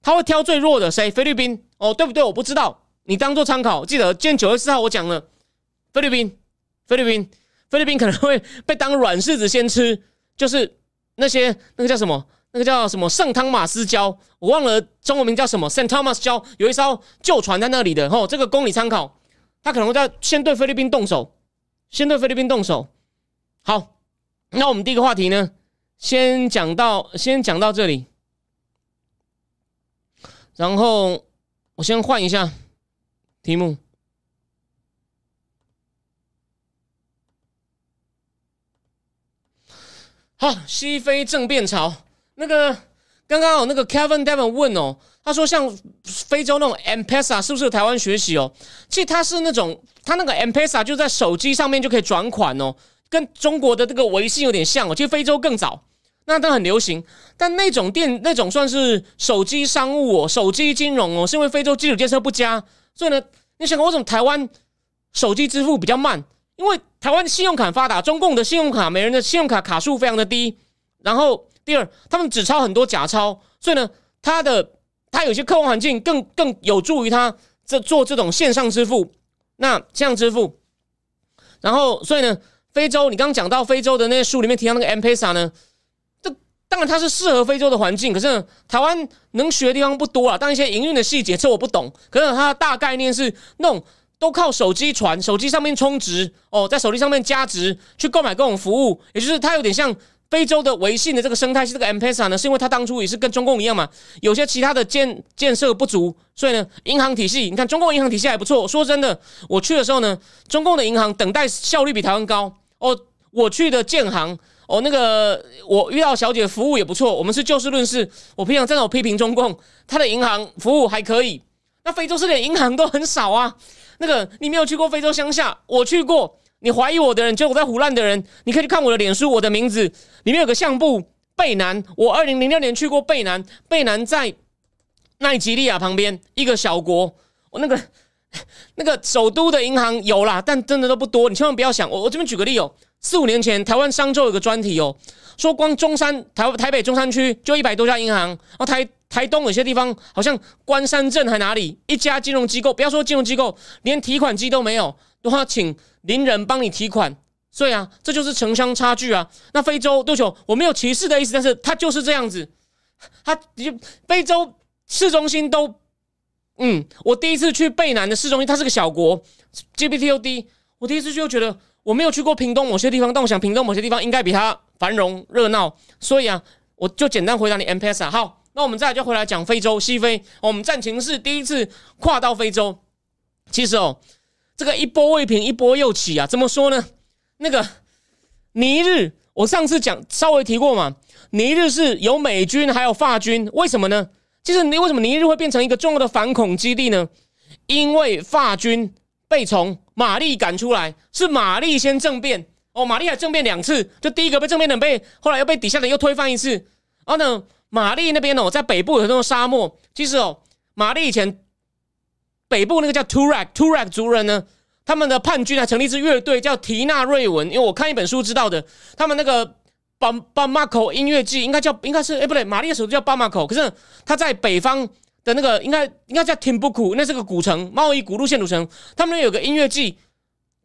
他会挑最弱的，谁？菲律宾？哦，对不对？我不知道，你当做参考。记得今天九月四号我讲了，菲律宾，菲律宾，菲律宾可能会被当软柿子先吃，就是那些那个叫什么，那个叫什么圣汤马斯礁，我忘了中文名叫什么圣汤马斯礁，有一艘旧船在那里的，哦，这个供你参考，他可能会在先对菲律宾动手。先对菲律宾动手，好，那我们第一个话题呢，先讲到先讲到这里，然后我先换一下题目。好，西非政变潮，那个刚刚有那个 Kevin Devon 问哦。他说：“像非洲那种 M-Pesa 是不是台湾学习哦？其实它是那种，它那个 M-Pesa 就在手机上面就可以转款哦，跟中国的这个微信有点像哦。其实非洲更早，那它很流行。但那种电那种算是手机商务哦，手机金融哦，是因为非洲基础建设不佳，所以呢，你想为什么台湾手机支付比较慢？因为台湾信用卡发达，中共的信用卡每人的信用卡卡数非常的低。然后第二，他们只抄很多假钞，所以呢，它的。”它有些客户环境更更有助于他这做这种线上支付，那线上支付，然后所以呢，非洲你刚刚讲到非洲的那些书里面提到那个 M-Pesa 呢，这当然它是适合非洲的环境，可是台湾能学的地方不多啊。但一些营运的细节这我不懂，可是它的大概念是那种都靠手机传，手机上面充值哦，在手机上面加值去购买各种服务，也就是它有点像。非洲的微信的这个生态是这个 M-Pesa 呢，是因为它当初也是跟中共一样嘛，有些其他的建建设不足，所以呢，银行体系，你看中共银行体系还不错。说真的，我去的时候呢，中共的银行等待效率比台湾高哦。我去的建行哦，那个我遇到小姐服务也不错。我们是就事论事，我平常真的有批评中共，他的银行服务还可以。那非洲是连银行都很少啊。那个你没有去过非洲乡下，我去过。你怀疑我的人，就我在胡乱的人，你可以去看我的脸书，我的名字里面有个相簿，贝南。我二零零六年去过贝南，贝南在奈及利亚旁边一个小国。我那个那个首都的银行有啦，但真的都不多。你千万不要想，我我这边举个例哦，四五年前台湾商周有个专题哦，说光中山台台北中山区就一百多家银行，然后台台东有些地方好像关山镇还哪里一家金融机构，不要说金融机构，连提款机都没有，都要请。邻人帮你提款，所以啊，这就是城乡差距啊。那非洲多久？我没有歧视的意思，但是它就是这样子。它就非洲市中心都，嗯，我第一次去贝南的市中心，它是个小国，GPT 又低。我第一次去就觉得我没有去过屏东某些地方，但我想屏东某些地方应该比它繁荣热闹。所以啊，我就简单回答你，MPSA。好，那我们再就回来讲非洲西非，我们战情是第一次跨到非洲。其实哦，这个一波未平一波又起啊，怎么说呢？那个尼日，我上次讲稍微提过嘛，尼日是有美军还有法军，为什么呢？其实你为什么尼日会变成一个重要的反恐基地呢？因为法军被从玛丽赶出来，是玛丽先政变哦，玛丽还政变两次，就第一个被政变的被后来又被底下的又推翻一次，然后呢？玛丽那边哦，在北部有很多沙漠。其实哦，玛丽以前北部那个叫 Turak Turak 族人呢，他们的叛军还成立一支乐队叫提纳瑞文。因为我看一本书知道的，他们那个巴巴马口音乐季应该叫应该是哎不对，玛丽的首都叫巴马口，可是他在北方的那个应该应该叫 Timbuktu，那是个古城，贸易古路线路城。他们那有个音乐季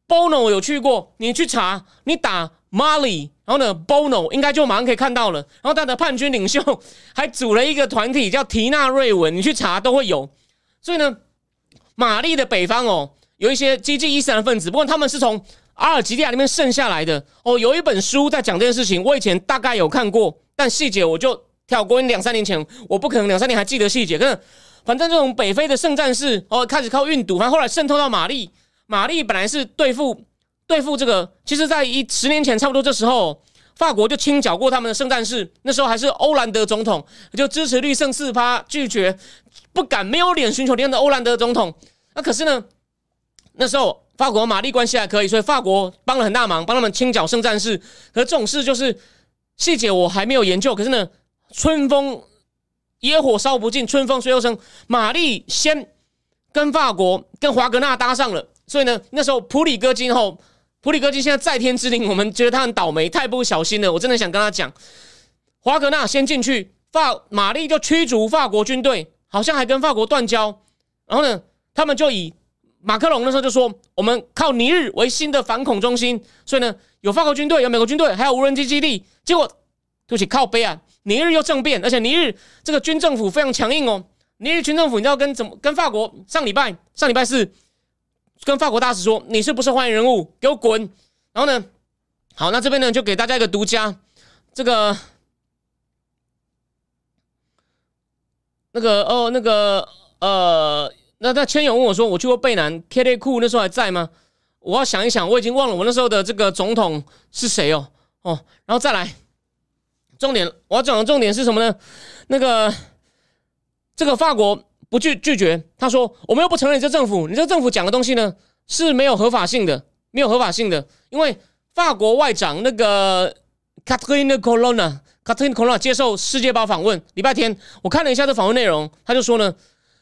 ，Bono 有去过，你去查，你打 Mali。然后呢，Bono 应该就马上可以看到了。然后他的叛军领袖还组了一个团体，叫提纳瑞文，你去查都会有。所以呢，玛丽的北方哦，有一些激进伊斯兰分子，不过他们是从阿尔及利亚那边剩下来的哦。有一本书在讲这件事情，我以前大概有看过，但细节我就跳过。两三年前，我不可能两三年还记得细节。可是反正这种北非的圣战士哦，开始靠运毒，反正后来渗透到玛丽。玛丽本来是对付。对付这个，其实，在一十年前差不多这时候，法国就清剿过他们的圣战士。那时候还是欧兰德总统，就支持率胜四趴，拒绝不敢没有脸寻求连任的欧兰德总统。那可是呢，那时候法国玛丽关系还可以，所以法国帮了很大忙，帮他们清剿圣战士。可是这种事就是细节我还没有研究。可是呢，春风野火烧不尽，春风吹又生。玛丽先跟法国跟华格纳搭上了，所以呢，那时候普里戈金后。普里戈金现在在天之灵，我们觉得他很倒霉，太不小心了。我真的想跟他讲，华格纳先进去，法玛丽就驱逐法国军队，好像还跟法国断交。然后呢，他们就以马克龙那时候就说，我们靠尼日为新的反恐中心，所以呢，有法国军队，有美国军队，还有无人机基地。结果对不起，靠背啊，尼日又政变，而且尼日这个军政府非常强硬哦。尼日军政府你知道跟怎么跟法国上礼拜上礼拜四。跟法国大使说：“你是不是欢迎人物？给我滚！”然后呢，好，那这边呢就给大家一个独家，这个那个哦，那个呃，那那千勇问我说：“我去过贝南 K 内库，那时候还在吗？”我要想一想，我已经忘了我那时候的这个总统是谁哦哦，然后再来，重点我要讲的重点是什么呢？那个这个法国。不拒拒绝，他说：“我们又不承认你这政府，你这政府讲的东西呢是没有合法性的，没有合法性的。因为法国外长那个 Catherine Colonna，Catherine Colonna 接受世界报访问，礼拜天我看了一下这访问内容，他就说呢，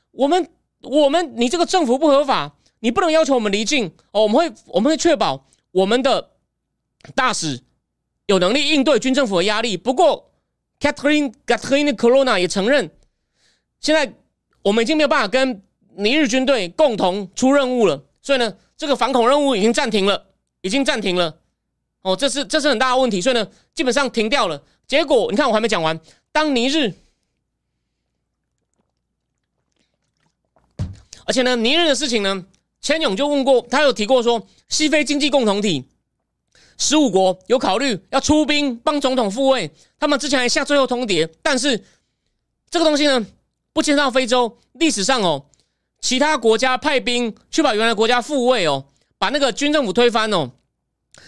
我们我们你这个政府不合法，你不能要求我们离境哦，我们会我们会确保我们的大使有能力应对军政府的压力。不过 Catherine Catherine Corona 也承认，现在。”我们已经没有办法跟尼日军队共同出任务了，所以呢，这个反恐任务已经暂停了，已经暂停了。哦，这是这是很大的问题，所以呢，基本上停掉了。结果你看，我还没讲完。当尼日，而且呢，尼日的事情呢，千勇就问过，他有提过说，西非经济共同体十五国有考虑要出兵帮总统复位，他们之前还下最后通牒，但是这个东西呢？不牵到非洲历史上哦，其他国家派兵去把原来国家复位哦，把那个军政府推翻哦。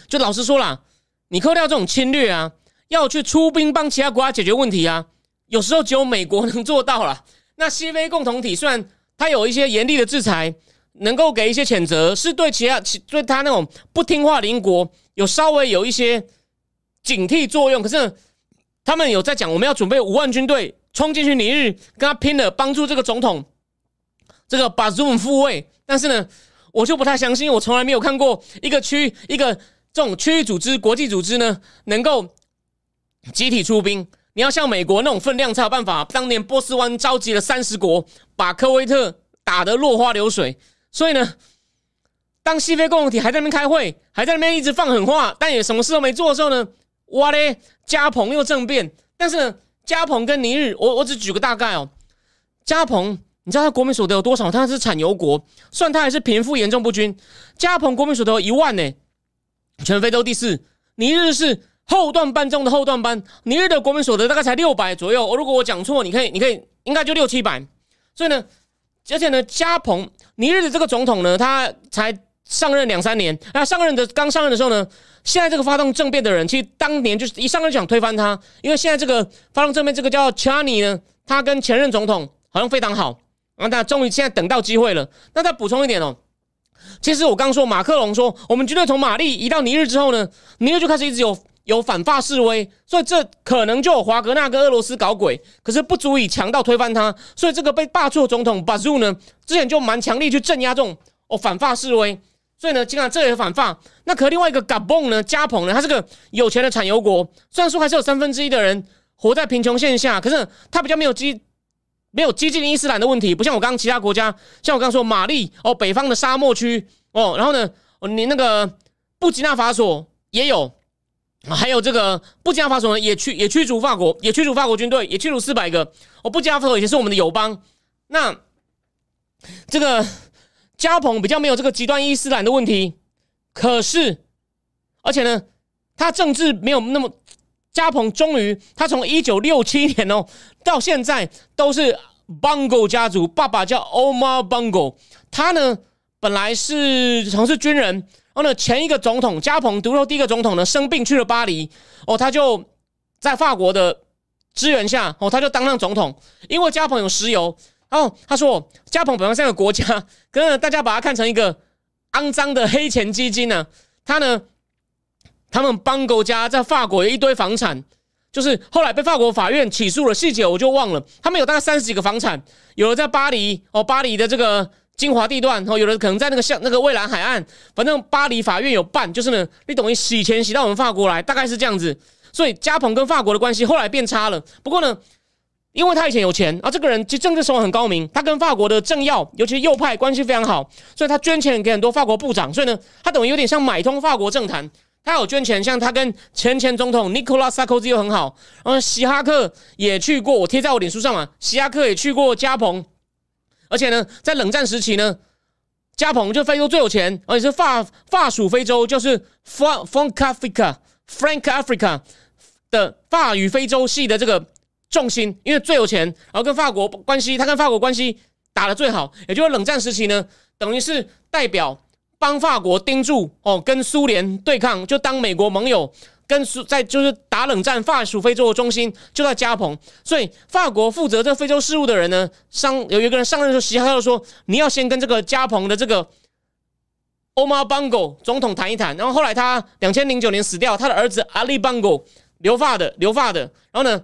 就老实说啦，你扣掉这种侵略啊，要去出兵帮其他国家解决问题啊，有时候只有美国能做到了。那西非共同体虽然他有一些严厉的制裁，能够给一些谴责，是对其他对他那种不听话邻国有稍微有一些警惕作用。可是他们有在讲，我们要准备五万军队。冲进去尼日跟他拼了，帮助这个总统这个把 Zoom 复位。但是呢，我就不太相信，我从来没有看过一个区一个这种区域组织、国际组织呢，能够集体出兵。你要像美国那种分量才有办法。当年波斯湾召集了三十国，把科威特打得落花流水。所以呢，当西非共同体还在那边开会，还在那边一直放狠话，但也什么事都没做的时候呢，哇嘞，加蓬又政变。但是呢。加蓬跟尼日，我我只举个大概哦。加蓬，你知道他国民所得有多少？他是产油国，算他还是贫富严重不均。加蓬国民所得有一万呢，全非洲第四。尼日是后段班中的后段班，尼日的国民所得大概才六百左右。如果我讲错，你可以，你可以，应该就六七百。所以呢，而且呢，加蓬尼日的这个总统呢，他才上任两三年。那上任的刚上任的时候呢，现在这个发动政变的人，其实当年就是一上任就想推翻他，因为现在这个发动政变这个叫查尼呢，他跟前任总统好像非常好啊。那他终于现在等到机会了。那再补充一点哦。其实我刚说马克龙说，我们军队从马利移到尼日之后呢，尼日就开始一直有有反法示威，所以这可能就有华格纳跟俄罗斯搞鬼，可是不足以强到推翻他。所以这个被罢黜总统巴祖呢，之前就蛮强力去镇压这种哦反法示威。所以呢，经常这也反法。那可另外一个嘎嘣呢，加蓬呢，他是个有钱的产油国，虽然说还是有三分之一的人活在贫穷线下，可是他比较没有激。没有激进伊斯兰的问题，不像我刚刚其他国家，像我刚刚说马利哦，北方的沙漠区哦，然后呢，你那个布吉纳法索也有，还有这个布加法索呢也驱也驱逐法国，也驱逐法国军队，也驱逐四百个哦，布加法索也是我们的友邦。那这个加蓬比较没有这个极端伊斯兰的问题，可是而且呢，他政治没有那么。加蓬终于，他从一九六七年哦到现在都是 Bongo 家族，爸爸叫 Omar Bongo，他呢本来是从事军人，然后呢前一个总统加蓬独后第一个总统呢生病去了巴黎，哦他就在法国的支援下，哦他就当上总统，因为加蓬有石油，哦他说加蓬本来是个国家，可是大家把它看成一个肮脏的黑钱基金呢，他呢。他们邦狗家在法国有一堆房产，就是后来被法国法院起诉了，细节我就忘了。他们有大概三十几个房产，有的在巴黎哦，巴黎的这个精华地段哦，有的可能在那个像那个蔚蓝海岸，反正巴黎法院有办，就是呢，你等于洗钱洗到我们法国来，大概是这样子。所以加蓬跟法国的关系后来变差了。不过呢，因为他以前有钱啊，这个人其实政治手腕很高明，他跟法国的政要，尤其是右派关系非常好，所以他捐钱给很多法国部长，所以呢，他等于有点像买通法国政坛。他有捐钱，像他跟前前总统 Nicolas Sarkozy 又很好，然后希哈克也去过，我贴在我脸书上嘛。希哈克也去过加蓬，而且呢，在冷战时期呢，加蓬就非洲最有钱，而且是法法属非洲，就是 Frank Africa Frank Africa 的法语非洲系的这个重心，因为最有钱，然后跟法国关系，他跟法国关系打的最好，也就是冷战时期呢，等于是代表。帮法国盯住哦，跟苏联对抗，就当美国盟友，跟苏在就是打冷战，法属非洲的中心就在加蓬，所以法国负责这非洲事务的人呢，上有一个人上任的时候，希哈克说你要先跟这个加蓬的这个 Omar Bongo 总统谈一谈，然后后来他两千零九年死掉，他的儿子 Ali Bongo 留发的留发的，然后呢，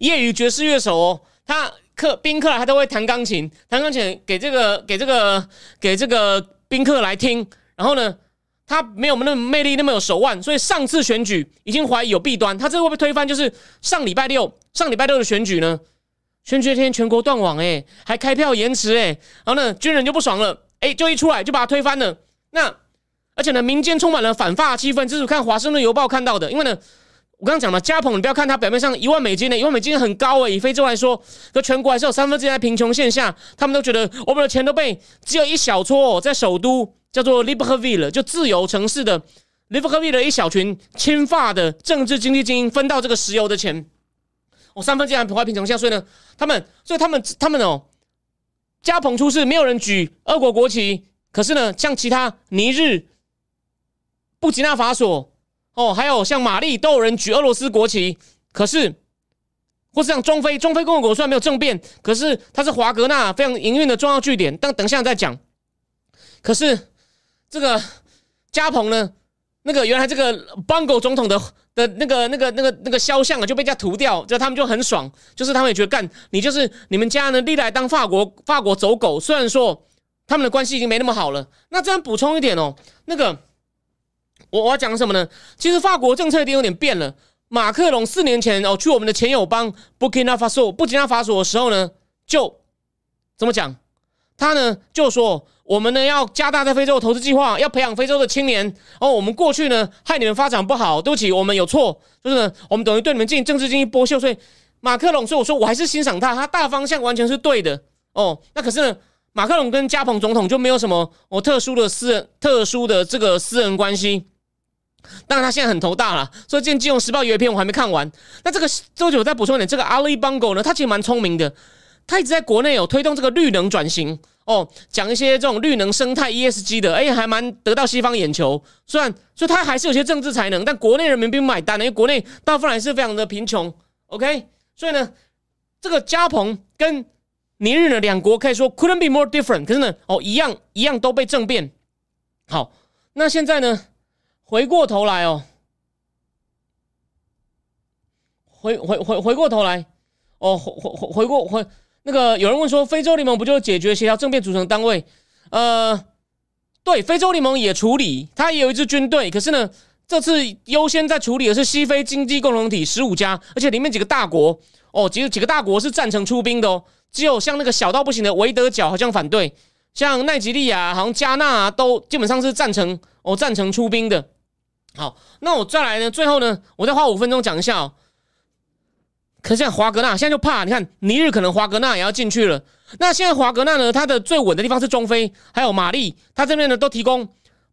业余爵士乐手哦，他客宾客他都会弹钢琴，弹钢琴给这个给这个给这个。宾客来听，然后呢，他没有那么魅力，那么有手腕，所以上次选举已经怀疑有弊端，他这会不会推翻？就是上礼拜六，上礼拜六的选举呢，选举那天全国断网，哎，还开票延迟，哎，然后呢，军人就不爽了，哎，就一出来就把他推翻了。那而且呢，民间充满了反法气氛，这是看华盛顿邮报看到的，因为呢。我刚刚讲了，加蓬，你不要看它表面上一万美金呢，一万美金很高诶，以非洲来说，可全国还是有三分之一在贫穷线下，他们都觉得我们的钱都被只有一小撮在首都叫做 Libreville 就自由城市的 Libreville 一小群亲发的政治经济精英分到这个石油的钱，哦，三分之一还贫穷下，所以呢，他们，所以他们，他们哦，加蓬出事，没有人举俄国国旗，可是呢，像其他尼日、布吉纳法索。哦，还有像玛丽都有人举俄罗斯国旗，可是，或是像中非，中非共和国虽然没有政变，可是它是华格纳非常营运的重要据点。但等一下再讲。可是这个加蓬呢，那个原来这个邦狗总统的的那个那个那个那个肖像啊，就被人家涂掉，就他们就很爽，就是他们也觉得干你就是你们家呢历来当法国法国走狗，虽然说他们的关系已经没那么好了。那这样补充一点哦，那个。我我要讲什么呢？其实法国政策已经有点变了。马克龙四年前哦去我们的前友邦布吉纳法索布吉纳法索的时候呢，就怎么讲？他呢就说我们呢要加大在非洲的投资计划，要培养非洲的青年。哦，我们过去呢害你们发展不好，对不起，我们有错，就是我们等于对你们进行政治经济剥削。所以马克龙，所以我说我还是欣赏他，他大方向完全是对的。哦，那可是呢，马克龙跟加蓬总统就没有什么哦特殊的私人特殊的这个私人关系。当然他现在很头大了，所以今天《金融时报》有一篇我还没看完。那这个周九再补充一点，这个阿里邦狗呢，他其实蛮聪明的，他一直在国内有推动这个绿能转型哦，讲一些这种绿能生态 ESG 的，哎，还蛮得到西方眼球。虽然所以他还是有些政治才能，但国内人民并不买单，因为国内大部分还是非常的贫穷。OK，所以呢，这个加蓬跟尼日呢两国可以说 couldn't be more different，可是呢，哦，一样一样都被政变。好，那现在呢？回过头来哦，回回回回过头来哦，回回回过回那个有人问说，非洲联盟不就解决协调政变组成单位？呃，对，非洲联盟也处理，他也有一支军队，可是呢，这次优先在处理的是西非经济共同体十五家，而且里面几个大国哦，几几个大国是赞成出兵的哦，只有像那个小到不行的维德角好像反对，像奈及利亚、好像加纳啊都基本上是赞成哦，赞成出兵的。好，那我再来呢？最后呢，我再花五分钟讲一下哦。可是像华格纳现在就怕，你看尼日可能华格纳也要进去了。那现在华格纳呢，它的最稳的地方是中非，还有马利，它这边呢都提供，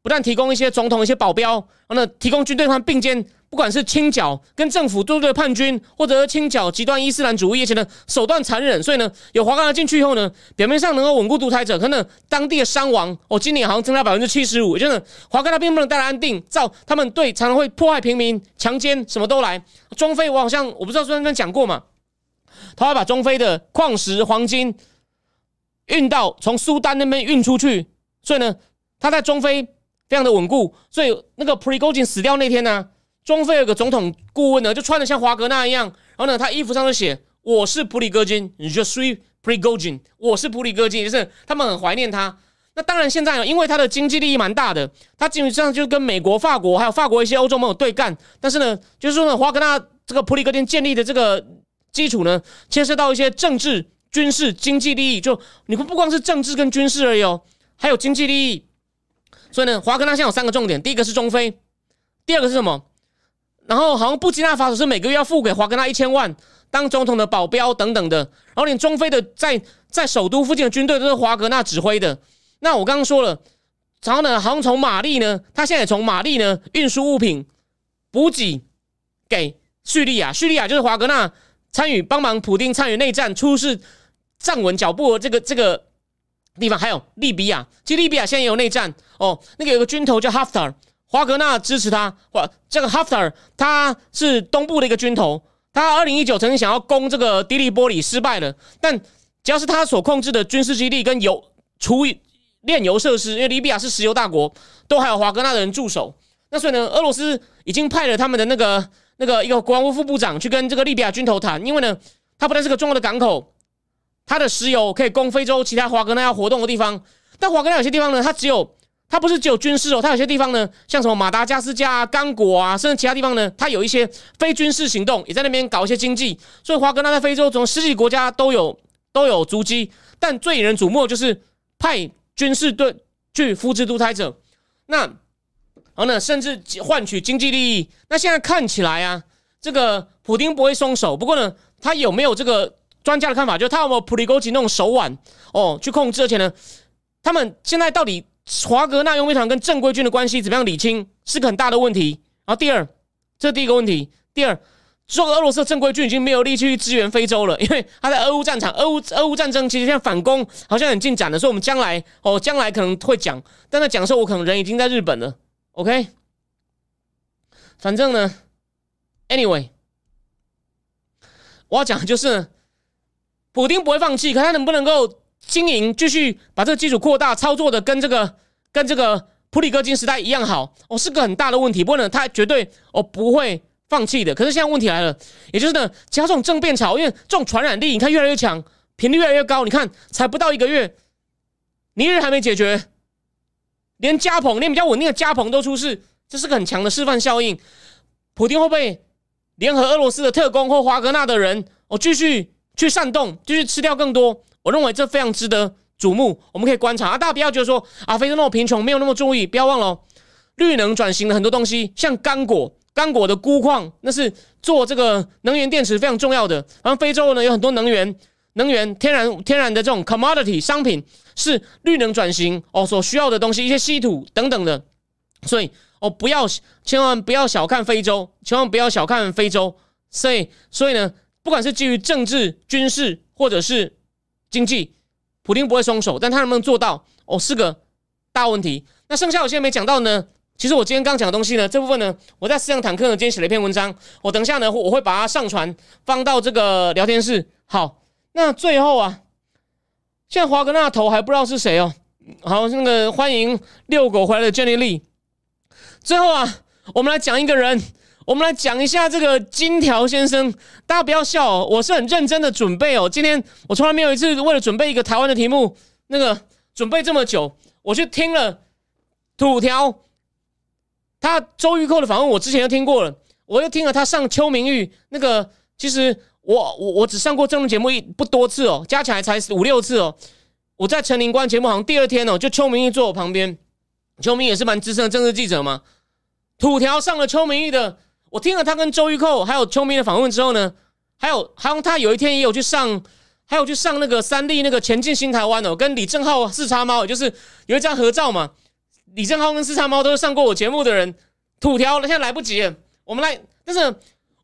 不但提供一些总统一些保镖，然后呢提供军队他们并肩。不管是清剿跟政府对对叛军，或者是清剿极端伊斯兰主义，而且呢手段残忍，所以呢有华格纳进去以后呢，表面上能够稳固独裁者，可能当地的伤亡哦，今年好像增加百分之七十五，就是华格纳并不能带来安定，造他们对常常会破坏平民、强奸，什么都来。中非我好像我不知道昨天讲过嘛，他会把中非的矿石、黄金运到从苏丹那边运出去，所以呢他在中非非常的稳固，所以那个 Prigozhin 死掉那天呢。中非有个总统顾问呢，就穿的像华格纳一样，然后呢，他衣服上就写“我是普里戈金”，你就 three Prigozhin，我是普里戈金，就是他们很怀念他。那当然现在呢，因为他的经济利益蛮大的，他基本上就跟美国、法国还有法国一些欧洲盟友对干。但是呢，就是说呢，华格纳这个普里戈金建立的这个基础呢，牵涉到一些政治、军事、经济利益，就你不不光是政治跟军事而已哦，还有经济利益。所以呢，华格纳现在有三个重点，第一个是中非，第二个是什么？然后好像布基纳法索是每个月要付给华格纳一千万当总统的保镖等等的，然后连中非的在在首都附近的军队都是华格纳指挥的。那我刚刚说了，然后呢，好像从马利呢，他现在从马利呢运输物品补给给叙利亚，叙利亚就是华格纳参与帮忙普丁参与内战出事站稳脚步的这个这个地方，还有利比亚，其实利比亚现在也有内战哦，那个有个军头叫哈夫塔。华格纳支持他，或这个哈夫塔他是东部的一个军头，他二零一九曾经想要攻这个迪利波里，失败了。但只要是他所控制的军事基地跟油储炼油设施，因为利比亚是石油大国，都还有华格纳的人驻守。那所以呢，俄罗斯已经派了他们的那个那个一个国防部副部长去跟这个利比亚军头谈，因为呢，他不但是个重要的港口，他的石油可以供非洲其他华格纳要活动的地方，但华格纳有些地方呢，它只有。它不是只有军事哦，它有些地方呢，像什么马达加斯加、啊刚果啊，甚至其他地方呢，它有一些非军事行动，也在那边搞一些经济。所以华格纳在非洲从十几国家都有都有足迹，但最引人瞩目就是派军事队去扶持独裁者。那然后呢，甚至换取经济利益。那现在看起来啊，这个普京不会松手。不过呢，他有没有这个专家的看法，就是他有没有普里戈吉那种手腕哦去控制？而且呢，他们现在到底？华格纳佣兵团跟正规军的关系怎么样理清是个很大的问题。然后第二，这第一个问题。第二，说俄罗斯正规军已经没有力气去支援非洲了，因为他在俄乌战场，俄乌俄乌战争其实现在反攻好像很进展的，所以我们将来哦，将来可能会讲，但在讲的时候，我可能人已经在日本了。OK，反正呢，Anyway，我要讲的就是，普京不会放弃，可他能不能够？经营继续把这个基础扩大，操作的跟这个跟这个普里戈金时代一样好哦，是个很大的问题。不过呢，他绝对哦不会放弃的。可是现在问题来了，也就是呢，加这种政变潮，因为这种传染力，你看越来越强，频率越来越高。你看才不到一个月，尼日还没解决，连加蓬连比较稳定的加蓬都出事，这是个很强的示范效应。普京会不会联合俄罗斯的特工或华格纳的人，哦继续去煽动，继续吃掉更多？我认为这非常值得瞩目，我们可以观察啊！大家不要觉得说啊，非洲那么贫穷，没有那么注意，不要忘了绿能转型的很多东西，像刚果，刚果的钴矿，那是做这个能源电池非常重要的。然后非洲呢有很多能源、能源、天然、天然的这种 commodity 商品，是绿能转型哦所需要的东西，一些稀土等等的。所以哦，不要千万不要小看非洲，千万不要小看非洲。所以，所以呢，不管是基于政治、军事或者是经济，普京不会松手，但他能不能做到，哦，是个大问题。那剩下我现在没讲到呢，其实我今天刚讲的东西呢，这部分呢，我在思想坦克呢今天写了一篇文章，我等一下呢我会把它上传放到这个聊天室。好，那最后啊，现在华格纳头还不知道是谁哦。好，那个欢迎遛狗回来的 Jenny Lee。最后啊，我们来讲一个人。我们来讲一下这个金条先生，大家不要笑哦，我是很认真的准备哦。今天我从来没有一次为了准备一个台湾的题目，那个准备这么久，我去听了土条他周玉蔻的访问，我之前就听过了，我又听了他上邱明玉那个，其实我我我只上过政治节目一不多次哦，加起来才五六次哦。我在陈林关节目好像第二天哦，就邱明玉坐我旁边，邱明也是蛮资深的政治记者嘛，土条上了邱明玉的。我听了他跟周玉蔻还有邱明的访问之后呢，还有还有他有一天也有去上，还有去上那个三立那个前进新台湾哦，跟李正浩四叉猫，就是有一张合照嘛。李正浩跟四叉猫都是上过我节目的人，土条现在来不及了，我们来，但是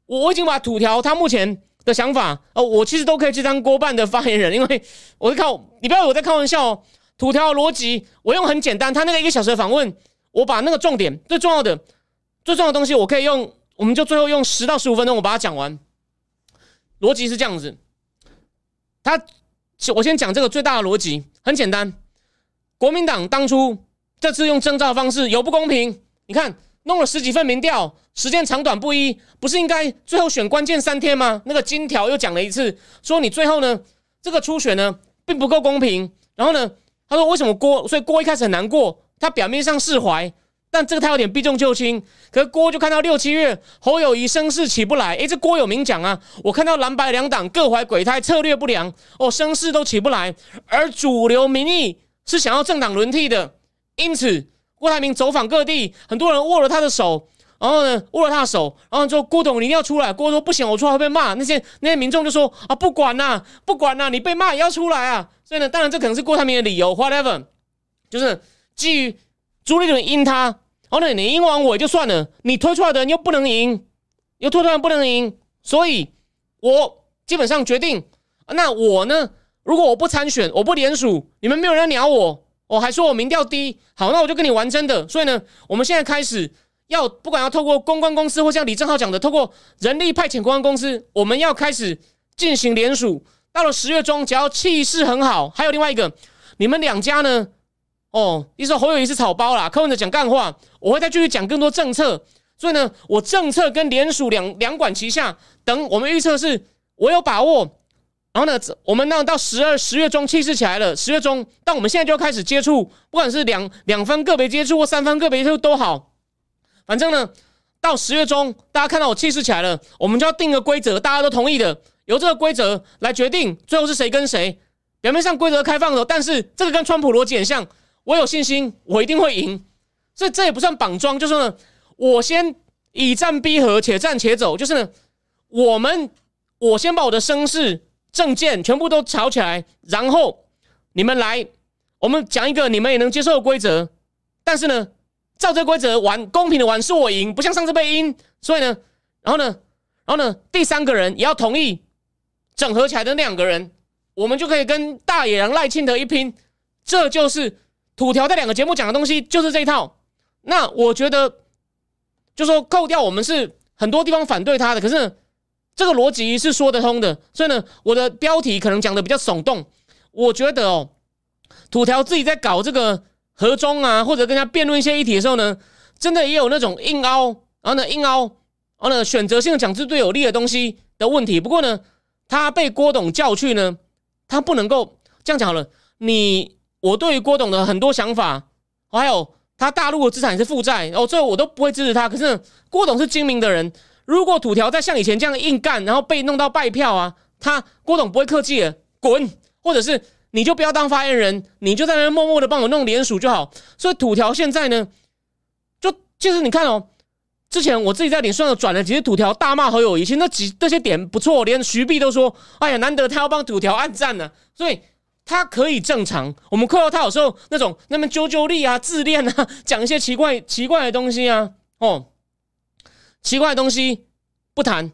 我已经把土条他目前的想法哦，我其实都可以去当郭办的发言人，因为我是靠你不要我在开玩笑哦，土条逻辑我用很简单，他那个一个小时的访问，我把那个重点最重要的最重要的东西，我可以用。我们就最后用十到十五分钟，我把它讲完。逻辑是这样子，他我先讲这个最大的逻辑，很简单。国民党当初这次用征召方式有不公平，你看弄了十几份民调，时间长短不一，不是应该最后选关键三天吗？那个金条又讲了一次，说你最后呢这个初选呢并不够公平。然后呢，他说为什么郭？所以郭一开始很难过，他表面上释怀。但这个他有点避重就轻，可是郭就看到六七月侯友谊声势起不来，诶，这郭有明讲啊，我看到蓝白两党各怀鬼胎，策略不良，哦，声势都起不来，而主流民意是想要政党轮替的，因此郭台铭走访各地，很多人握了他的手，然后呢握了他的手，然后说郭董你一定要出来，郭说不行，我出来会被骂，那些那些民众就说啊不管呐，不管呐，你被骂也要出来啊，所以呢，当然这可能是郭台铭的理由，whatever，就是基于。朱立伦阴他，哦，那，你阴完我就算了，你推出来的人又不能赢，又推出来不能赢，所以我基本上决定，那我呢，如果我不参选，我不联署，你们没有人鸟我，我还说我民调低，好，那我就跟你玩真的。所以呢，我们现在开始要不管要透过公关公司，或像李正浩讲的，透过人力派遣公关公司，我们要开始进行联署。到了十月中，只要气势很好，还有另外一个，你们两家呢？哦，你说侯友谊是草包啦，柯文哲讲干话，我会再继续讲更多政策。所以呢，我政策跟联署两两管齐下，等我们预测是，我有把握。然后呢，我们那到十二十月中气势起来了，十月中，但我们现在就要开始接触，不管是两两分个别接触或三分个别接触都好，反正呢，到十月中，大家看到我气势起来了，我们就要定个规则，大家都同意的，由这个规则来决定最后是谁跟谁。表面上规则开放的，但是这个跟川普逻辑很像。我有信心，我一定会赢，所以这也不算绑桩，就是呢，我先以战逼和，且战且走，就是呢，我们我先把我的声势、证件全部都吵起来，然后你们来，我们讲一个你们也能接受的规则，但是呢，照这规则玩，公平的玩是我赢，不像上次被阴，所以呢，然后呢，然后呢，第三个人也要同意整合起来的那两个人，我们就可以跟大野狼赖清德一拼，这就是。土条在两个节目讲的东西就是这一套，那我觉得，就说扣掉我们是很多地方反对他的，可是这个逻辑是说得通的。所以呢，我的标题可能讲的比较耸动。我觉得哦，土条自己在搞这个和中啊，或者跟他辩论一些议题的时候呢，真的也有那种硬凹，然后呢硬凹，然后呢选择性的讲是最有利的东西的问题。不过呢，他被郭董叫去呢，他不能够这样讲了，你。我对于郭董的很多想法，还有他大陆的资产是负债，哦，这我都不会支持他。可是郭董是精明的人，如果土条再像以前这样硬干，然后被弄到败票啊，他郭董不会客气的，滚，或者是你就不要当发言人，你就在那默默的帮我弄联署就好。所以土条现在呢，就就是你看哦，之前我自己在脸书上转了几次土条大骂侯友谊，其实那几那些点不错，连徐碧都说，哎呀，难得他要帮土条按赞呢，所以。他可以正常。我们看到他有时候那种那么啾啾力啊、自恋啊，讲一些奇怪奇怪的东西啊，哦，奇怪的东西不谈。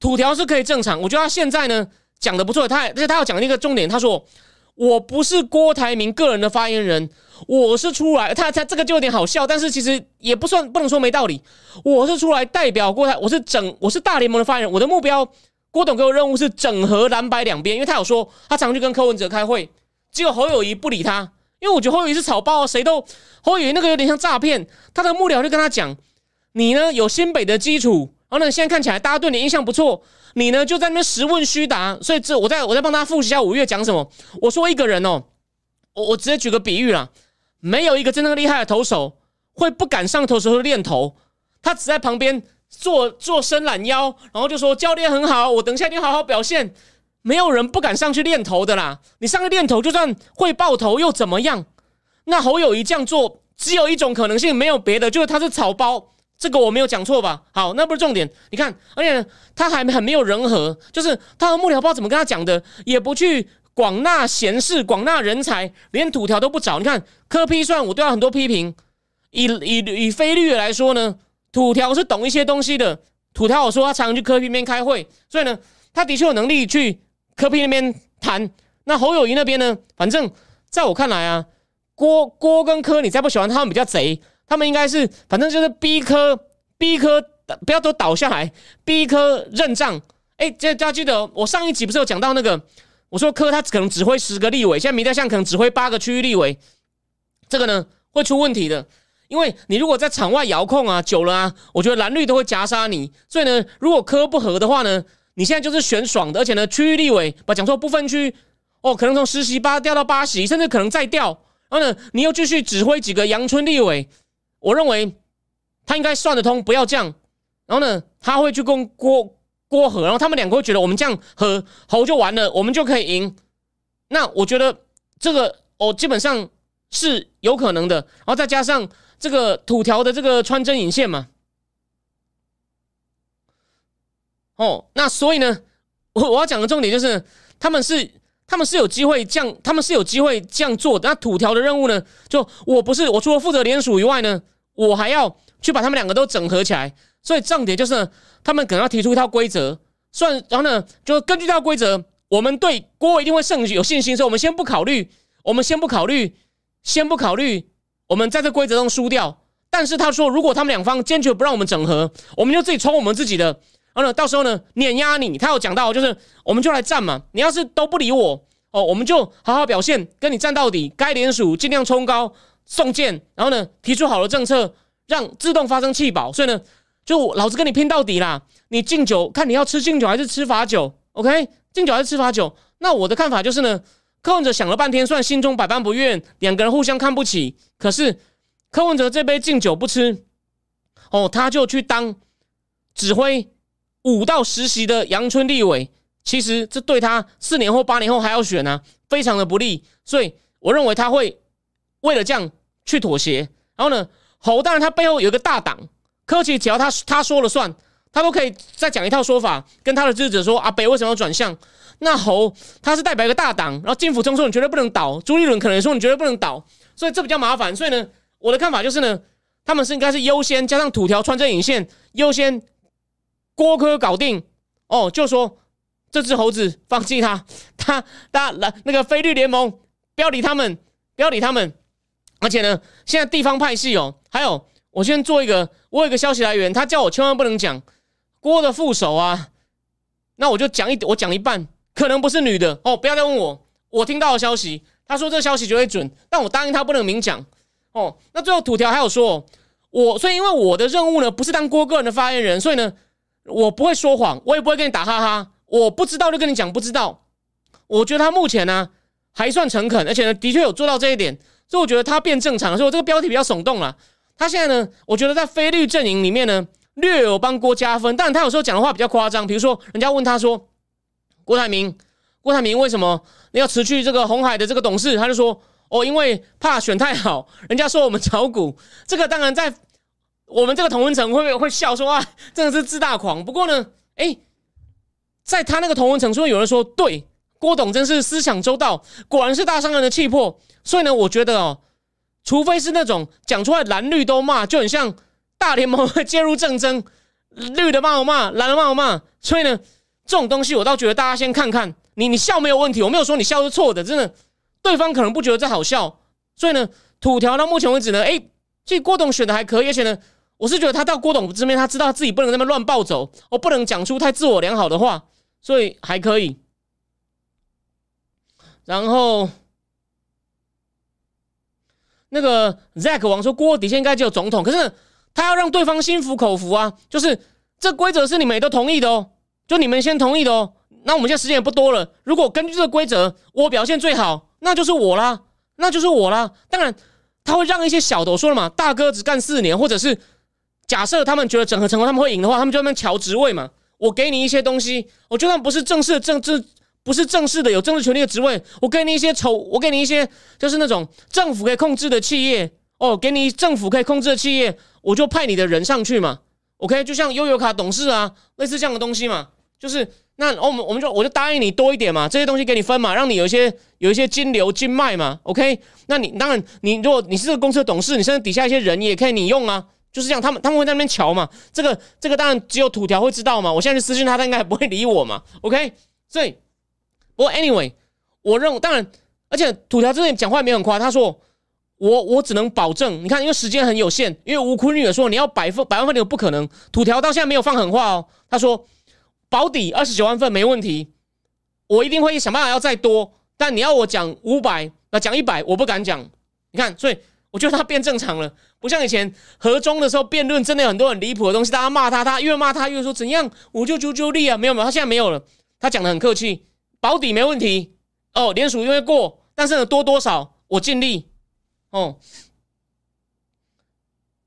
土条是可以正常，我觉得他现在呢讲的不错。他而且他要讲一个重点，他说我不是郭台铭个人的发言人，我是出来他他这个就有点好笑，但是其实也不算不能说没道理。我是出来代表郭台，我是整我是大联盟的发言人，我的目标。郭董给我任务是整合蓝白两边，因为他有说他常去跟柯文哲开会，结果侯友谊不理他，因为我觉得侯友谊是草包啊，谁都侯友谊那个有点像诈骗。他的幕僚就跟他讲：“你呢有新北的基础，然后呢现在看起来大家对你印象不错，你呢就在那边实问虚答。”所以这我在我在帮他复习一下五月讲什么。我说一个人哦，我我直接举个比喻啦，没有一个真正厉害的投手会不敢上投手练投，他只在旁边。做做伸懒腰，然后就说教练很好，我等一下一定好好表现。没有人不敢上去练头的啦，你上去练头，就算会爆头又怎么样？那侯友谊这样做，只有一种可能性，没有别的，就是他是草包。这个我没有讲错吧？好，那不是重点。你看，而且他还很没有人和，就是他和幕僚不知道怎么跟他讲的，也不去广纳贤士、广纳人才，连土条都不找。你看科批算，我对他很多批评。以以以菲律来说呢？土条是懂一些东西的。土条我说他常去科批那边开会，所以呢，他的确有能力去科批那边谈。那侯友谊那边呢，反正在我看来啊，郭郭跟科，你再不喜欢他们比较贼，他们应该是反正就是逼科逼科，不要都倒下来，逼科认账。哎，这大家记得我上一集不是有讲到那个，我说科他可能指挥十个立委，现在明代像可能指挥八个区域立委，这个呢会出问题的。因为你如果在场外遥控啊，久了啊，我觉得蓝绿都会夹杀你。所以呢，如果科不合的话呢，你现在就是选爽的，而且呢，区域立委把讲错不分区哦，可能从十席八调到八席，甚至可能再调。然后呢，你又继续指挥几个阳春立委，我认为他应该算得通，不要这样。然后呢，他会去跟郭郭和，然后他们两个会觉得我们这样和侯就完了，我们就可以赢。那我觉得这个哦，基本上是有可能的。然后再加上。这个土条的这个穿针引线嘛，哦，那所以呢，我我要讲的重点就是，他们是他们是有机会这样，他们是有机会这样做的。那土条的任务呢，就我不是我除了负责联署以外呢，我还要去把他们两个都整合起来。所以重点就是，他们可能要提出一套规则，算然后呢，就根据这套规则，我们对郭一定会胜有信心，所以我们先不考虑，我们先不考虑，先不考虑。我们在这规则中输掉，但是他说，如果他们两方坚决不让我们整合，我们就自己冲我们自己的，然后呢，到时候呢碾压你。他有讲到，就是我们就来战嘛。你要是都不理我，哦，我们就好好表现，跟你战到底。该联署尽量冲高送剑，然后呢提出好的政策，让自动发生弃保。所以呢，就老子跟你拼到底啦！你敬酒，看你要吃敬酒还是吃罚酒？OK，敬酒还是吃罚酒？那我的看法就是呢。柯文哲想了半天，虽然心中百般不愿，两个人互相看不起，可是柯文哲这杯敬酒不吃，哦，他就去当指挥五到十席的阳春立委。其实这对他四年后、八年后还要选呢，非常的不利。所以我认为他会为了这样去妥协。然后呢，侯当然他背后有一个大党，柯奇只要他他说了算，他都可以再讲一套说法，跟他的支持者说阿北为什么要转向。那侯他是代表一个大党，然后金辅中说你绝对不能倒，朱立伦可能说你绝对不能倒，所以这比较麻烦。所以呢，我的看法就是呢，他们是应该是优先加上土条穿针引线，优先郭科搞定哦，就说这只猴子放弃他，他他来那个菲律联盟不要理他们，不要理他们。而且呢，现在地方派系哦，还有我先做一个，我有一个消息来源，他叫我千万不能讲郭的副手啊，那我就讲一，我讲一半。可能不是女的哦，不要再问我。我听到的消息，他说这个消息绝对准，但我答应他不能明讲哦。那最后土条还有说，我所以因为我的任务呢不是当郭个人的发言人，所以呢我不会说谎，我也不会跟你打哈哈。我不知道就跟你讲不知道。我觉得他目前呢还算诚恳，而且呢的确有做到这一点，所以我觉得他变正常。所以我这个标题比较耸动了。他现在呢，我觉得在非绿阵营里面呢略有帮郭加分，但他有时候讲的话比较夸张，比如说人家问他说。郭台铭，郭台铭为什么你要辞去这个红海的这个董事？他就说：“哦，因为怕选太好，人家说我们炒股。”这个当然在我们这个同文层会会笑说：“啊，真的是自大狂。”不过呢，哎，在他那个同文层，说有人说对郭董真是思想周到，果然是大商人的气魄。所以呢，我觉得哦，除非是那种讲出来蓝绿都骂，就很像大联盟会介入政争，绿的骂我骂，蓝的骂我骂。所以呢，这种东西我倒觉得大家先看看，你你笑没有问题，我没有说你笑是错的，真的，对方可能不觉得这好笑。所以呢，土条到目前为止呢，哎，这郭董选的还可以，而且呢，我是觉得他到郭董这边，他知道自己不能那么乱暴走，我不能讲出太自我良好的话，所以还可以。然后。那个 Zack 王说锅底下应该只有总统，可是他要让对方心服口服啊，就是这规则是你们也都同意的哦，就你们先同意的哦。那我们现在时间也不多了，如果根据这个规则我表现最好，那就是我啦，那就是我啦。当然他会让一些小的，我说了嘛，大哥只干四年，或者是假设他们觉得整合成功他们会赢的话，他们就那边调职位嘛。我给你一些东西，我就算不是正式的政治。不是正式的有政治权力的职位，我给你一些筹，我给你一些就是那种政府可以控制的企业哦，给你政府可以控制的企业，我就派你的人上去嘛。OK，就像悠游卡董事啊，类似这样的东西嘛。就是那我们我们就我就答应你多一点嘛，这些东西给你分嘛，让你有一些有一些金流金脉嘛。OK，那你当然你如果你是这个公司的董事，你甚至底下一些人也可以你用啊，就是这样，他们他们会在那边瞧嘛。这个这个当然只有土条会知道嘛。我现在去私信他，他应该不会理我嘛。OK，所以。不过，anyway，我认为当然，而且土条之前讲话也没很夸他说我我只能保证，你看，因为时间很有限，因为吴坤女说你要百分百万份的不可能。土条到现在没有放狠话哦，他说保底二十九万份没问题，我一定会想办法要再多。但你要我讲五百，那讲一百，我不敢讲。你看，所以我觉得他变正常了，不像以前和中的时候辩论，真的有很多很离谱的东西，大家骂他，他越骂他越说怎样，我就揪揪力啊，没有没有，他现在没有了，他讲的很客气。保底没问题哦，联署因为过，但是呢多多少我尽力哦。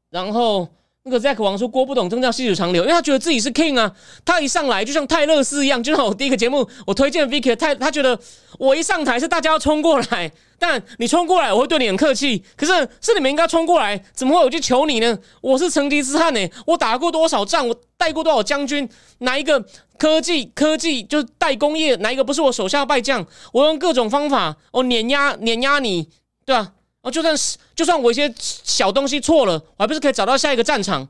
然后那个 Zack 王说郭不懂，真叫细水长流，因为他觉得自己是 King 啊。他一上来就像泰勒斯一样，就像我第一个节目我推荐 Vicky 泰，他觉得我一上台是大家要冲过来，但你冲过来我会对你很客气，可是是你们应该冲过来，怎么会我去求你呢？我是成吉思汗呢，我打过多少仗，我带过多少将军，哪一个？科技科技就是代工业，哪一个不是我手下败将？我用各种方法，我碾压碾压你，对吧？就算是就算我一些小东西错了，我还不是可以找到下一个战场？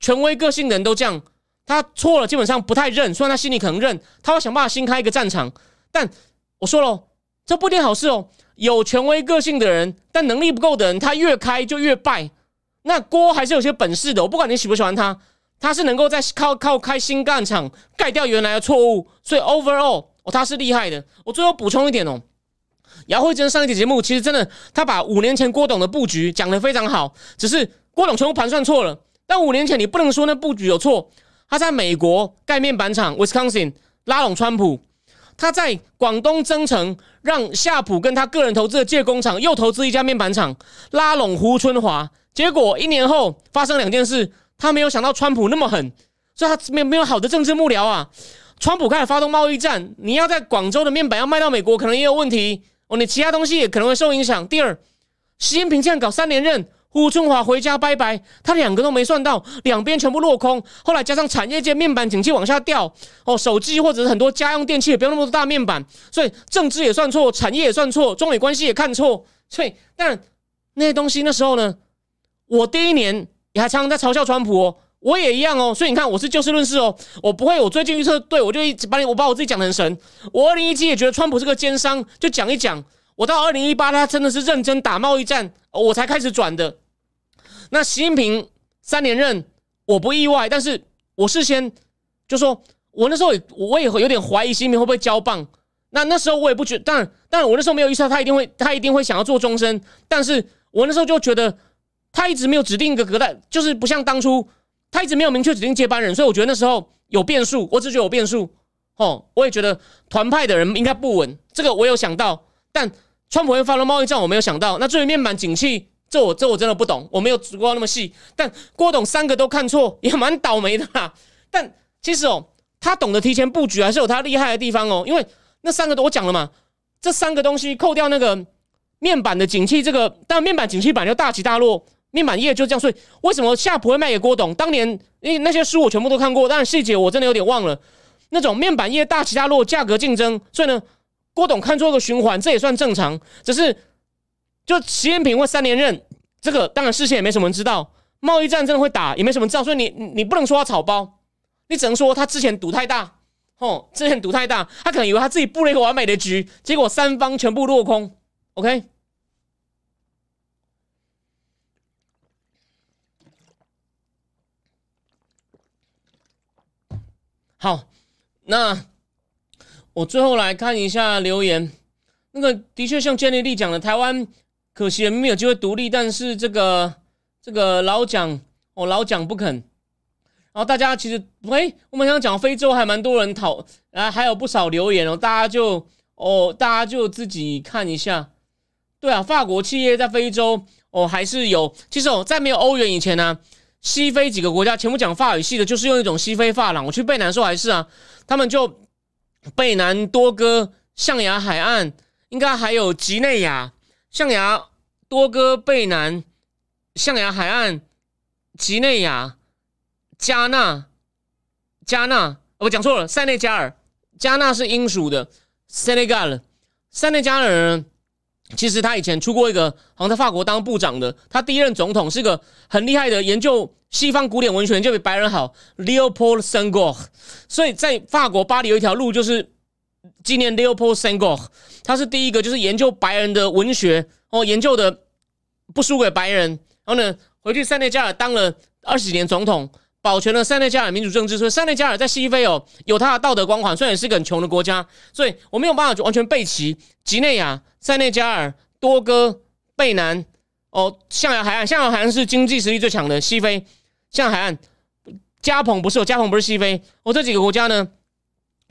权威个性的人都这样，他错了基本上不太认，虽然他心里可能认，他会想办法新开一个战场。但我说了，这不一定好事哦。有权威个性的人，但能力不够的人，他越开就越败。那郭还是有些本事的，我不管你喜不喜欢他。他是能够在靠靠开新干场盖掉原来的错误，所以 overall 哦他是厉害的。我最后补充一点哦，姚慧珍上一集节目其实真的他把五年前郭董的布局讲得非常好，只是郭董全部盘算错了。但五年前你不能说那布局有错，他在美国盖面板厂 Wisconsin 拉拢川普，他在广东增城让夏普跟他个人投资的借工厂又投资一家面板厂，拉拢胡春华，结果一年后发生两件事。他没有想到川普那么狠，所以他没没有好的政治幕僚啊。川普开始发动贸易战，你要在广州的面板要卖到美国，可能也有问题哦。你其他东西也可能会受影响。第二，习近平这样搞三连任，胡春华回家拜拜，他两个都没算到，两边全部落空。后来加上产业界面板景气往下掉，哦，手机或者是很多家用电器也不用那么多大面板，所以政治也算错，产业也算错，中美关系也看错。所以，但那些东西那时候呢，我第一年。也还常常在嘲笑川普哦，我也一样哦，所以你看我是就事论事哦，我不会我最近预测对我就一直把你我把我自己讲的很神，我二零一七也觉得川普是个奸商，就讲一讲，我到二零一八他真的是认真打贸易战，我才开始转的。那习近平三连任我不意外，但是我事先就说，我那时候也我也会有点怀疑习近平会不会交棒，那那时候我也不觉，当然当然我那时候没有预测他一定会他一定会想要做终身，但是我那时候就觉得。他一直没有指定一个隔代，就是不像当初，他一直没有明确指定接班人，所以我觉得那时候有变数，我只觉得有变数。哦，我也觉得团派的人应该不稳，这个我有想到。但川普会发动贸易战，我没有想到。那至于面板景气，这我这我真的不懂，我没有足够那么细。但郭董三个都看错，也蛮倒霉的啦。但其实哦，他懂得提前布局，还是有他厉害的地方哦。因为那三个都我讲了嘛，这三个东西扣掉那个面板的景气，这个但面板景气板就大起大落。面板业就这样，所以为什么夏普会卖给郭董？当年因为那些书我全部都看过，但是细节我真的有点忘了。那种面板业大起大落，价格竞争，所以呢，郭董看出一个循环，这也算正常。只是就习近平会三连任，这个当然事先也没什么人知道。贸易战真的会打，也没什么知道，所以你你不能说他草包，你只能说他之前赌太大，哦，之前赌太大，他可能以为他自己布了一个完美的局，结果三方全部落空。OK，好，那我最后来看一下留言，那个的确像 Jenny 丽讲的，台湾可惜人没有机会独立，但是这个。这个老蒋哦，老蒋不肯，然后大家其实喂，我们想讲非洲还蛮多人讨，啊，还有不少留言哦，大家就哦，大家就自己看一下。对啊，法国企业在非洲哦，还是有。其实哦，在没有欧元以前呢，西非几个国家，全部讲法语系的，就是用一种西非发廊。我去贝南时候还是啊，他们就贝南多哥、象牙海岸，应该还有吉内亚、象牙多哥、贝南。象牙海岸、吉内亚、加纳、加纳哦，我讲错了，塞内加尔。加纳是英属的塞内加尔。塞内加尔其实他以前出过一个，好像在法国当部长的，他第一任总统是个很厉害的研究西方古典文学，就比白人好，Leopold Senghor。所以在法国巴黎有一条路，就是纪念 Leopold Senghor。他是第一个就是研究白人的文学哦，研究的不输给白人。然后呢，回去塞内加尔当了二十几年总统，保全了塞内加尔民主政治。所以塞内加尔在西非哦，有它的道德光环，虽然也是个很穷的国家。所以我没有办法完全背齐。吉内亚、塞内加尔、多哥、贝南哦，象牙海岸，象牙海岸是经济实力最强的西非。象牙海岸，加蓬不是，加蓬不是西非。我这几个国家呢，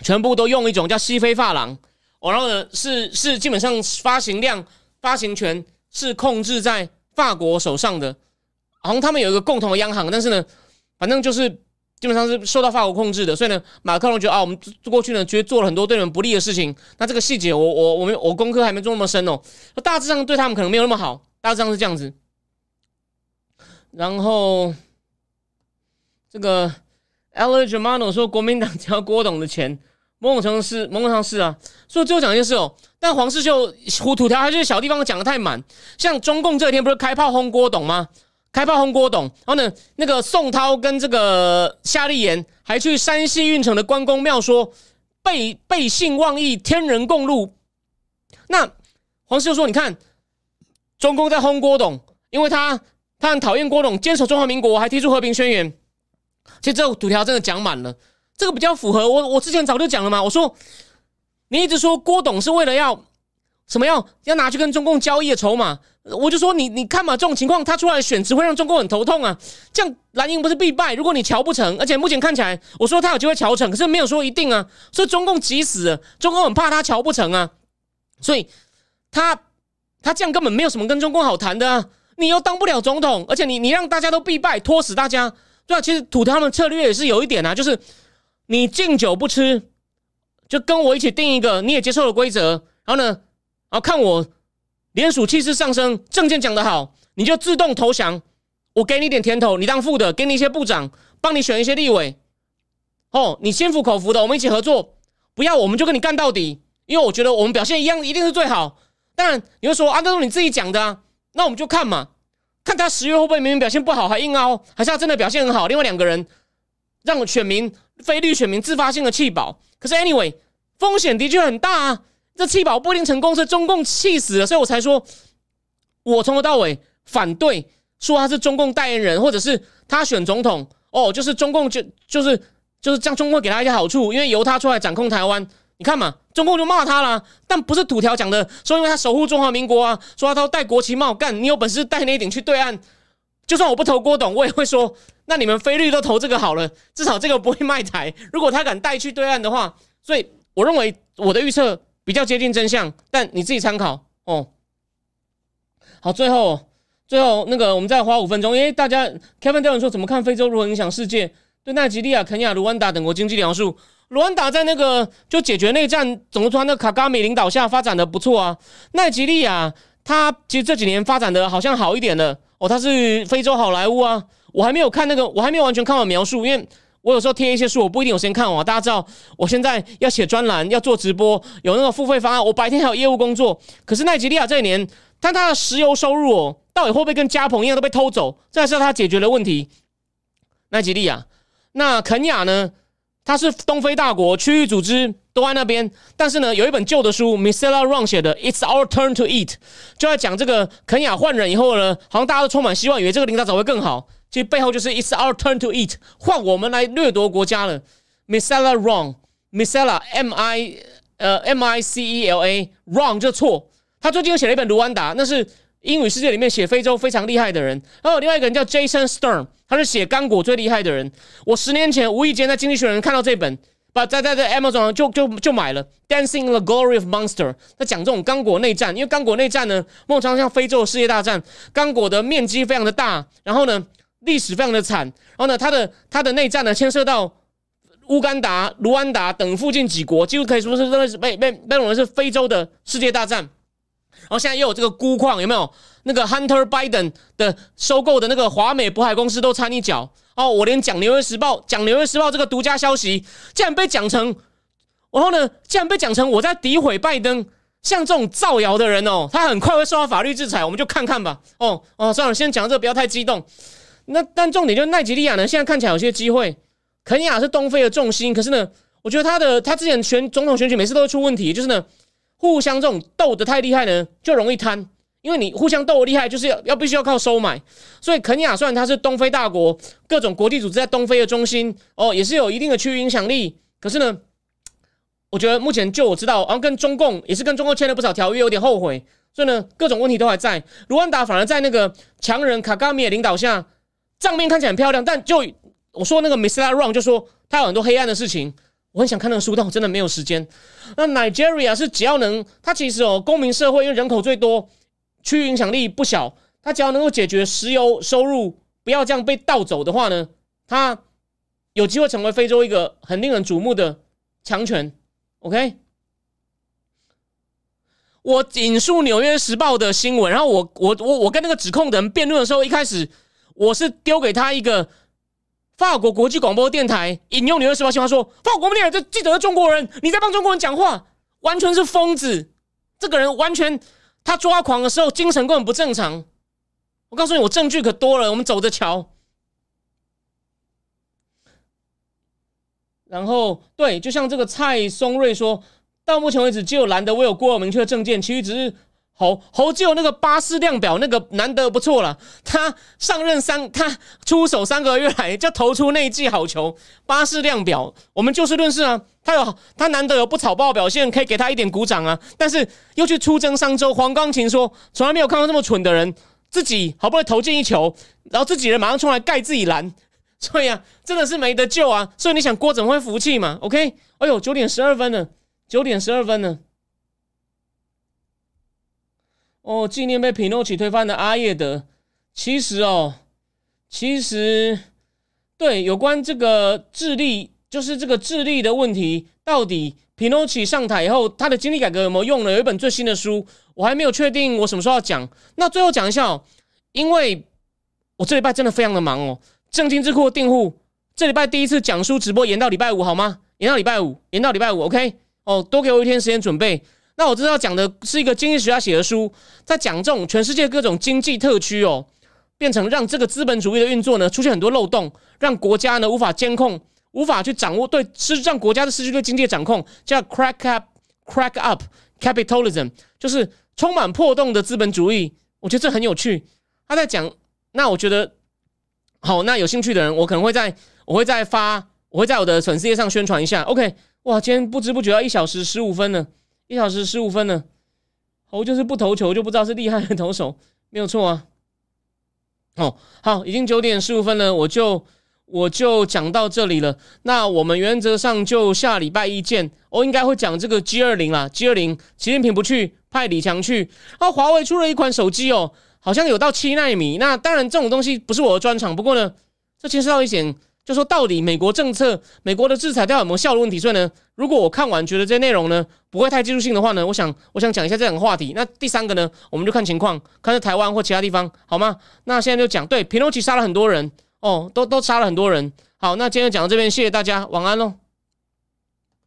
全部都用一种叫西非发廊。哦，然后呢，是是基本上发行量、发行权是控制在。法国手上的，好像他们有一个共同的央行，但是呢，反正就是基本上是受到法国控制的，所以呢，马克龙觉得啊，我们过去呢，觉得做了很多对人不利的事情。那这个细节，我我我们我功课还没做那么深哦，大致上对他们可能没有那么好，大致上是这样子。然后这个 Ella Germano 说，国民党交郭董的钱。某种程度是，某种程度是啊。所以最后讲一件事哦，但黄世秀糊涂条还是小地方讲的太满。像中共这几天不是开炮轰郭董吗？开炮轰郭董，然后呢，那个宋涛跟这个夏立言还去山西运城的关公庙说背背信忘义，天人共怒。那黄世秀说，你看中共在轰郭董，因为他他很讨厌郭董，坚守中华民国，还提出和平宣言。其实这个土条真的讲满了。这个比较符合我，我之前早就讲了嘛。我说，你一直说郭董是为了要什么要要拿去跟中共交易的筹码，我就说你你看嘛，这种情况他出来选只会让中共很头痛啊。这样蓝营不是必败？如果你瞧不成，而且目前看起来，我说他有机会瞧成，可是没有说一定啊。所以中共急死了，中共很怕他瞧不成啊。所以他他这样根本没有什么跟中共好谈的啊。你又当不了总统，而且你你让大家都必败，拖死大家，对啊。其实土他们策略也是有一点啊，就是。你敬酒不吃，就跟我一起定一个你也接受的规则。然后呢，然后看我联署气势上升，证件讲得好，你就自动投降。我给你点甜头，你当副的，给你一些部长，帮你选一些立委。哦，你心服口服的，我们一起合作。不要，我们就跟你干到底。因为我觉得我们表现一样，一定是最好。当然，你会说啊，那是你自己讲的啊。那我们就看嘛，看他十月会不会明明表现不好还硬凹，还是他真的表现很好？另外两个人让选民。非律选民自发性的弃保，可是 anyway 风险的确很大啊。这弃保不一定成功，是中共气死了，所以我才说，我从头到尾反对说他是中共代言人，或者是他选总统哦，就是中共就就是就是将中共给他一些好处，因为由他出来掌控台湾。你看嘛，中共就骂他了，但不是土条讲的，说因为他守护中华民国啊，说他都戴国旗帽干，你有本事戴那顶去对岸。就算我不投郭董，我也会说，那你们菲律都投这个好了，至少这个不会卖台。如果他敢带去对岸的话，所以我认为我的预测比较接近真相，但你自己参考哦。好，最后最后那个我们再花五分钟，因为大家 Kevin 调研说怎么看非洲如何影响世界？对奈吉利亚、肯亚、卢安达等国经济描述，卢安达在那个就解决内战，总么团的卡加米领导下发展的不错啊。奈吉利亚他其实这几年发展的好像好一点了。哦，他是非洲好莱坞啊！我还没有看那个，我还没有完全看完描述，因为我有时候贴一些书，我不一定有时间看完。大家知道，我现在要写专栏，要做直播，有那个付费方案。我白天还有业务工作。可是奈吉利亚这一年，但他的石油收入哦，到底会不会跟加蓬一样都被偷走？这还是他解决的问题。奈吉利亚，那肯雅呢？他是东非大国，区域组织都在那边。但是呢，有一本旧的书，Misela Run 写的《It's Our Turn to Eat》，就在讲这个肯雅换人以后呢，好像大家都充满希望，以为这个领导者会更好。其实背后就是 It's our turn to eat，换我们来掠夺国家了。Misela wrong，Misela M I 呃 M I C E L A wrong 就错。他最近又写了一本卢安达，那是英语世界里面写非洲非常厉害的人。然后另外一个人叫 Jason Stern，他是写刚果最厉害的人。我十年前无意间在经济学人看到这本，把在在在 Amazon 就就就买了。Dancing the Glory of Monster，他讲这种刚果内战，因为刚果内战呢，孟常像非洲的世界大战，刚果的面积非常的大，然后呢。历史非常的惨，然后呢，他的他的内战呢，牵涉到乌干达、卢安达等附近几国，几乎可以说是真的是被被被认为是非洲的世界大战。然后现在又有这个钴矿，有没有？那个 Hunter Biden 的收购的那个华美渤海公司都掺一脚。哦，我连讲《纽约时报》讲《纽约时报》这个独家消息，竟然被讲成，然后呢，竟然被讲成我在诋毁拜登。像这种造谣的人哦，他很快会受到法律制裁，我们就看看吧。哦哦，算了，先讲这个，不要太激动。那但重点就是奈吉利亚呢，现在看起来有些机会。肯亚是东非的重心，可是呢，我觉得他的他之前选总统选举每次都会出问题，就是呢，互相这种斗得太厉害呢，就容易贪。因为你互相斗得厉害，就是要要必须要靠收买。所以肯尼亚虽然它是东非大国，各种国际组织在东非的中心哦，也是有一定的区域影响力。可是呢，我觉得目前就我知道，然后跟中共也是跟中共签了不少条约，有点后悔。所以呢，各种问题都还在。卢安达反而在那个强人卡加米的领导下。账面看起来很漂亮，但就我说那个 Misla Wrong 就说他有很多黑暗的事情，我很想看那个书，但我真的没有时间。那 Nigeria 是只要能，它其实哦公民社会因为人口最多，区域影响力不小，它只要能够解决石油收入不要这样被盗走的话呢，它有机会成为非洲一个很令人瞩目的强权。OK，我引述《纽约时报》的新闻，然后我我我我跟那个指控的人辩论的时候，一开始。我是丢给他一个法国国际广播电台引用《纽约时报》新闻说，法国广播电台这记者是中国人，你在帮中国人讲话，完全是疯子。这个人完全他抓狂的时候精神根本不正常。我告诉你，我证据可多了，我们走着瞧。然后对，就像这个蔡松瑞说，到目前为止只有兰德我有过明确的证件，其余只是。侯侯就那个巴士量表那个难得不错了，他上任三他出手三个月来就投出那一记好球，巴士量表我们就事论事啊，他有他难得有不草包表现，可以给他一点鼓掌啊，但是又去出征商周，黄钢琴说从来没有看到这么蠢的人，自己好不容易投进一球，然后自己人马上冲来盖自己篮，所以啊，真的是没得救啊，所以你想郭怎么会服气嘛？OK，哎呦，九点十二分了，九点十二分了。哦，纪念被皮诺奇推翻的阿叶德，其实哦，其实对有关这个智力，就是这个智力的问题，到底皮诺奇上台以后，他的经济改革有没有用呢？有一本最新的书，我还没有确定我什么时候要讲。那最后讲一下哦，因为我这礼拜真的非常的忙哦，正金智库的订户这礼拜第一次讲书直播延到礼拜五好吗？延到礼拜五，延到礼拜五，OK？哦，多给我一天时间准备。那我知道讲的是一个经济学家写的书，在讲这种全世界各种经济特区哦，变成让这个资本主义的运作呢出现很多漏洞，让国家呢无法监控，无法去掌握对失让国家的失去对经济的掌控，叫 crack up crack up capitalism，就是充满破洞的资本主义。我觉得这很有趣。他在讲，那我觉得好，那有兴趣的人，我可能会在我会再发，我会在我的粉丝页上宣传一下。OK，哇，今天不知不觉要一小时十五分了。一小时十五分呢，侯就是不投球就不知道是厉害的投手，没有错啊。哦，好，已经九点十五分了，我就我就讲到这里了。那我们原则上就下礼拜一见。我应该会讲这个 G 二零啦，G 二零，习近平不去，派李强去。啊，华为出了一款手机哦，好像有到七纳米。那当然这种东西不是我的专长，不过呢，这牵涉到一点。就说到底，美国政策、美国的制裁到底有没有效的问题。所以呢，如果我看完觉得这些内容呢不会太技术性的话呢，我想我想讲一下这两个话题。那第三个呢，我们就看情况，看在台湾或其他地方，好吗？那现在就讲，对，皮诺奇杀了很多人哦，都都杀了很多人好，那今天讲到这边，谢谢大家，晚安喽。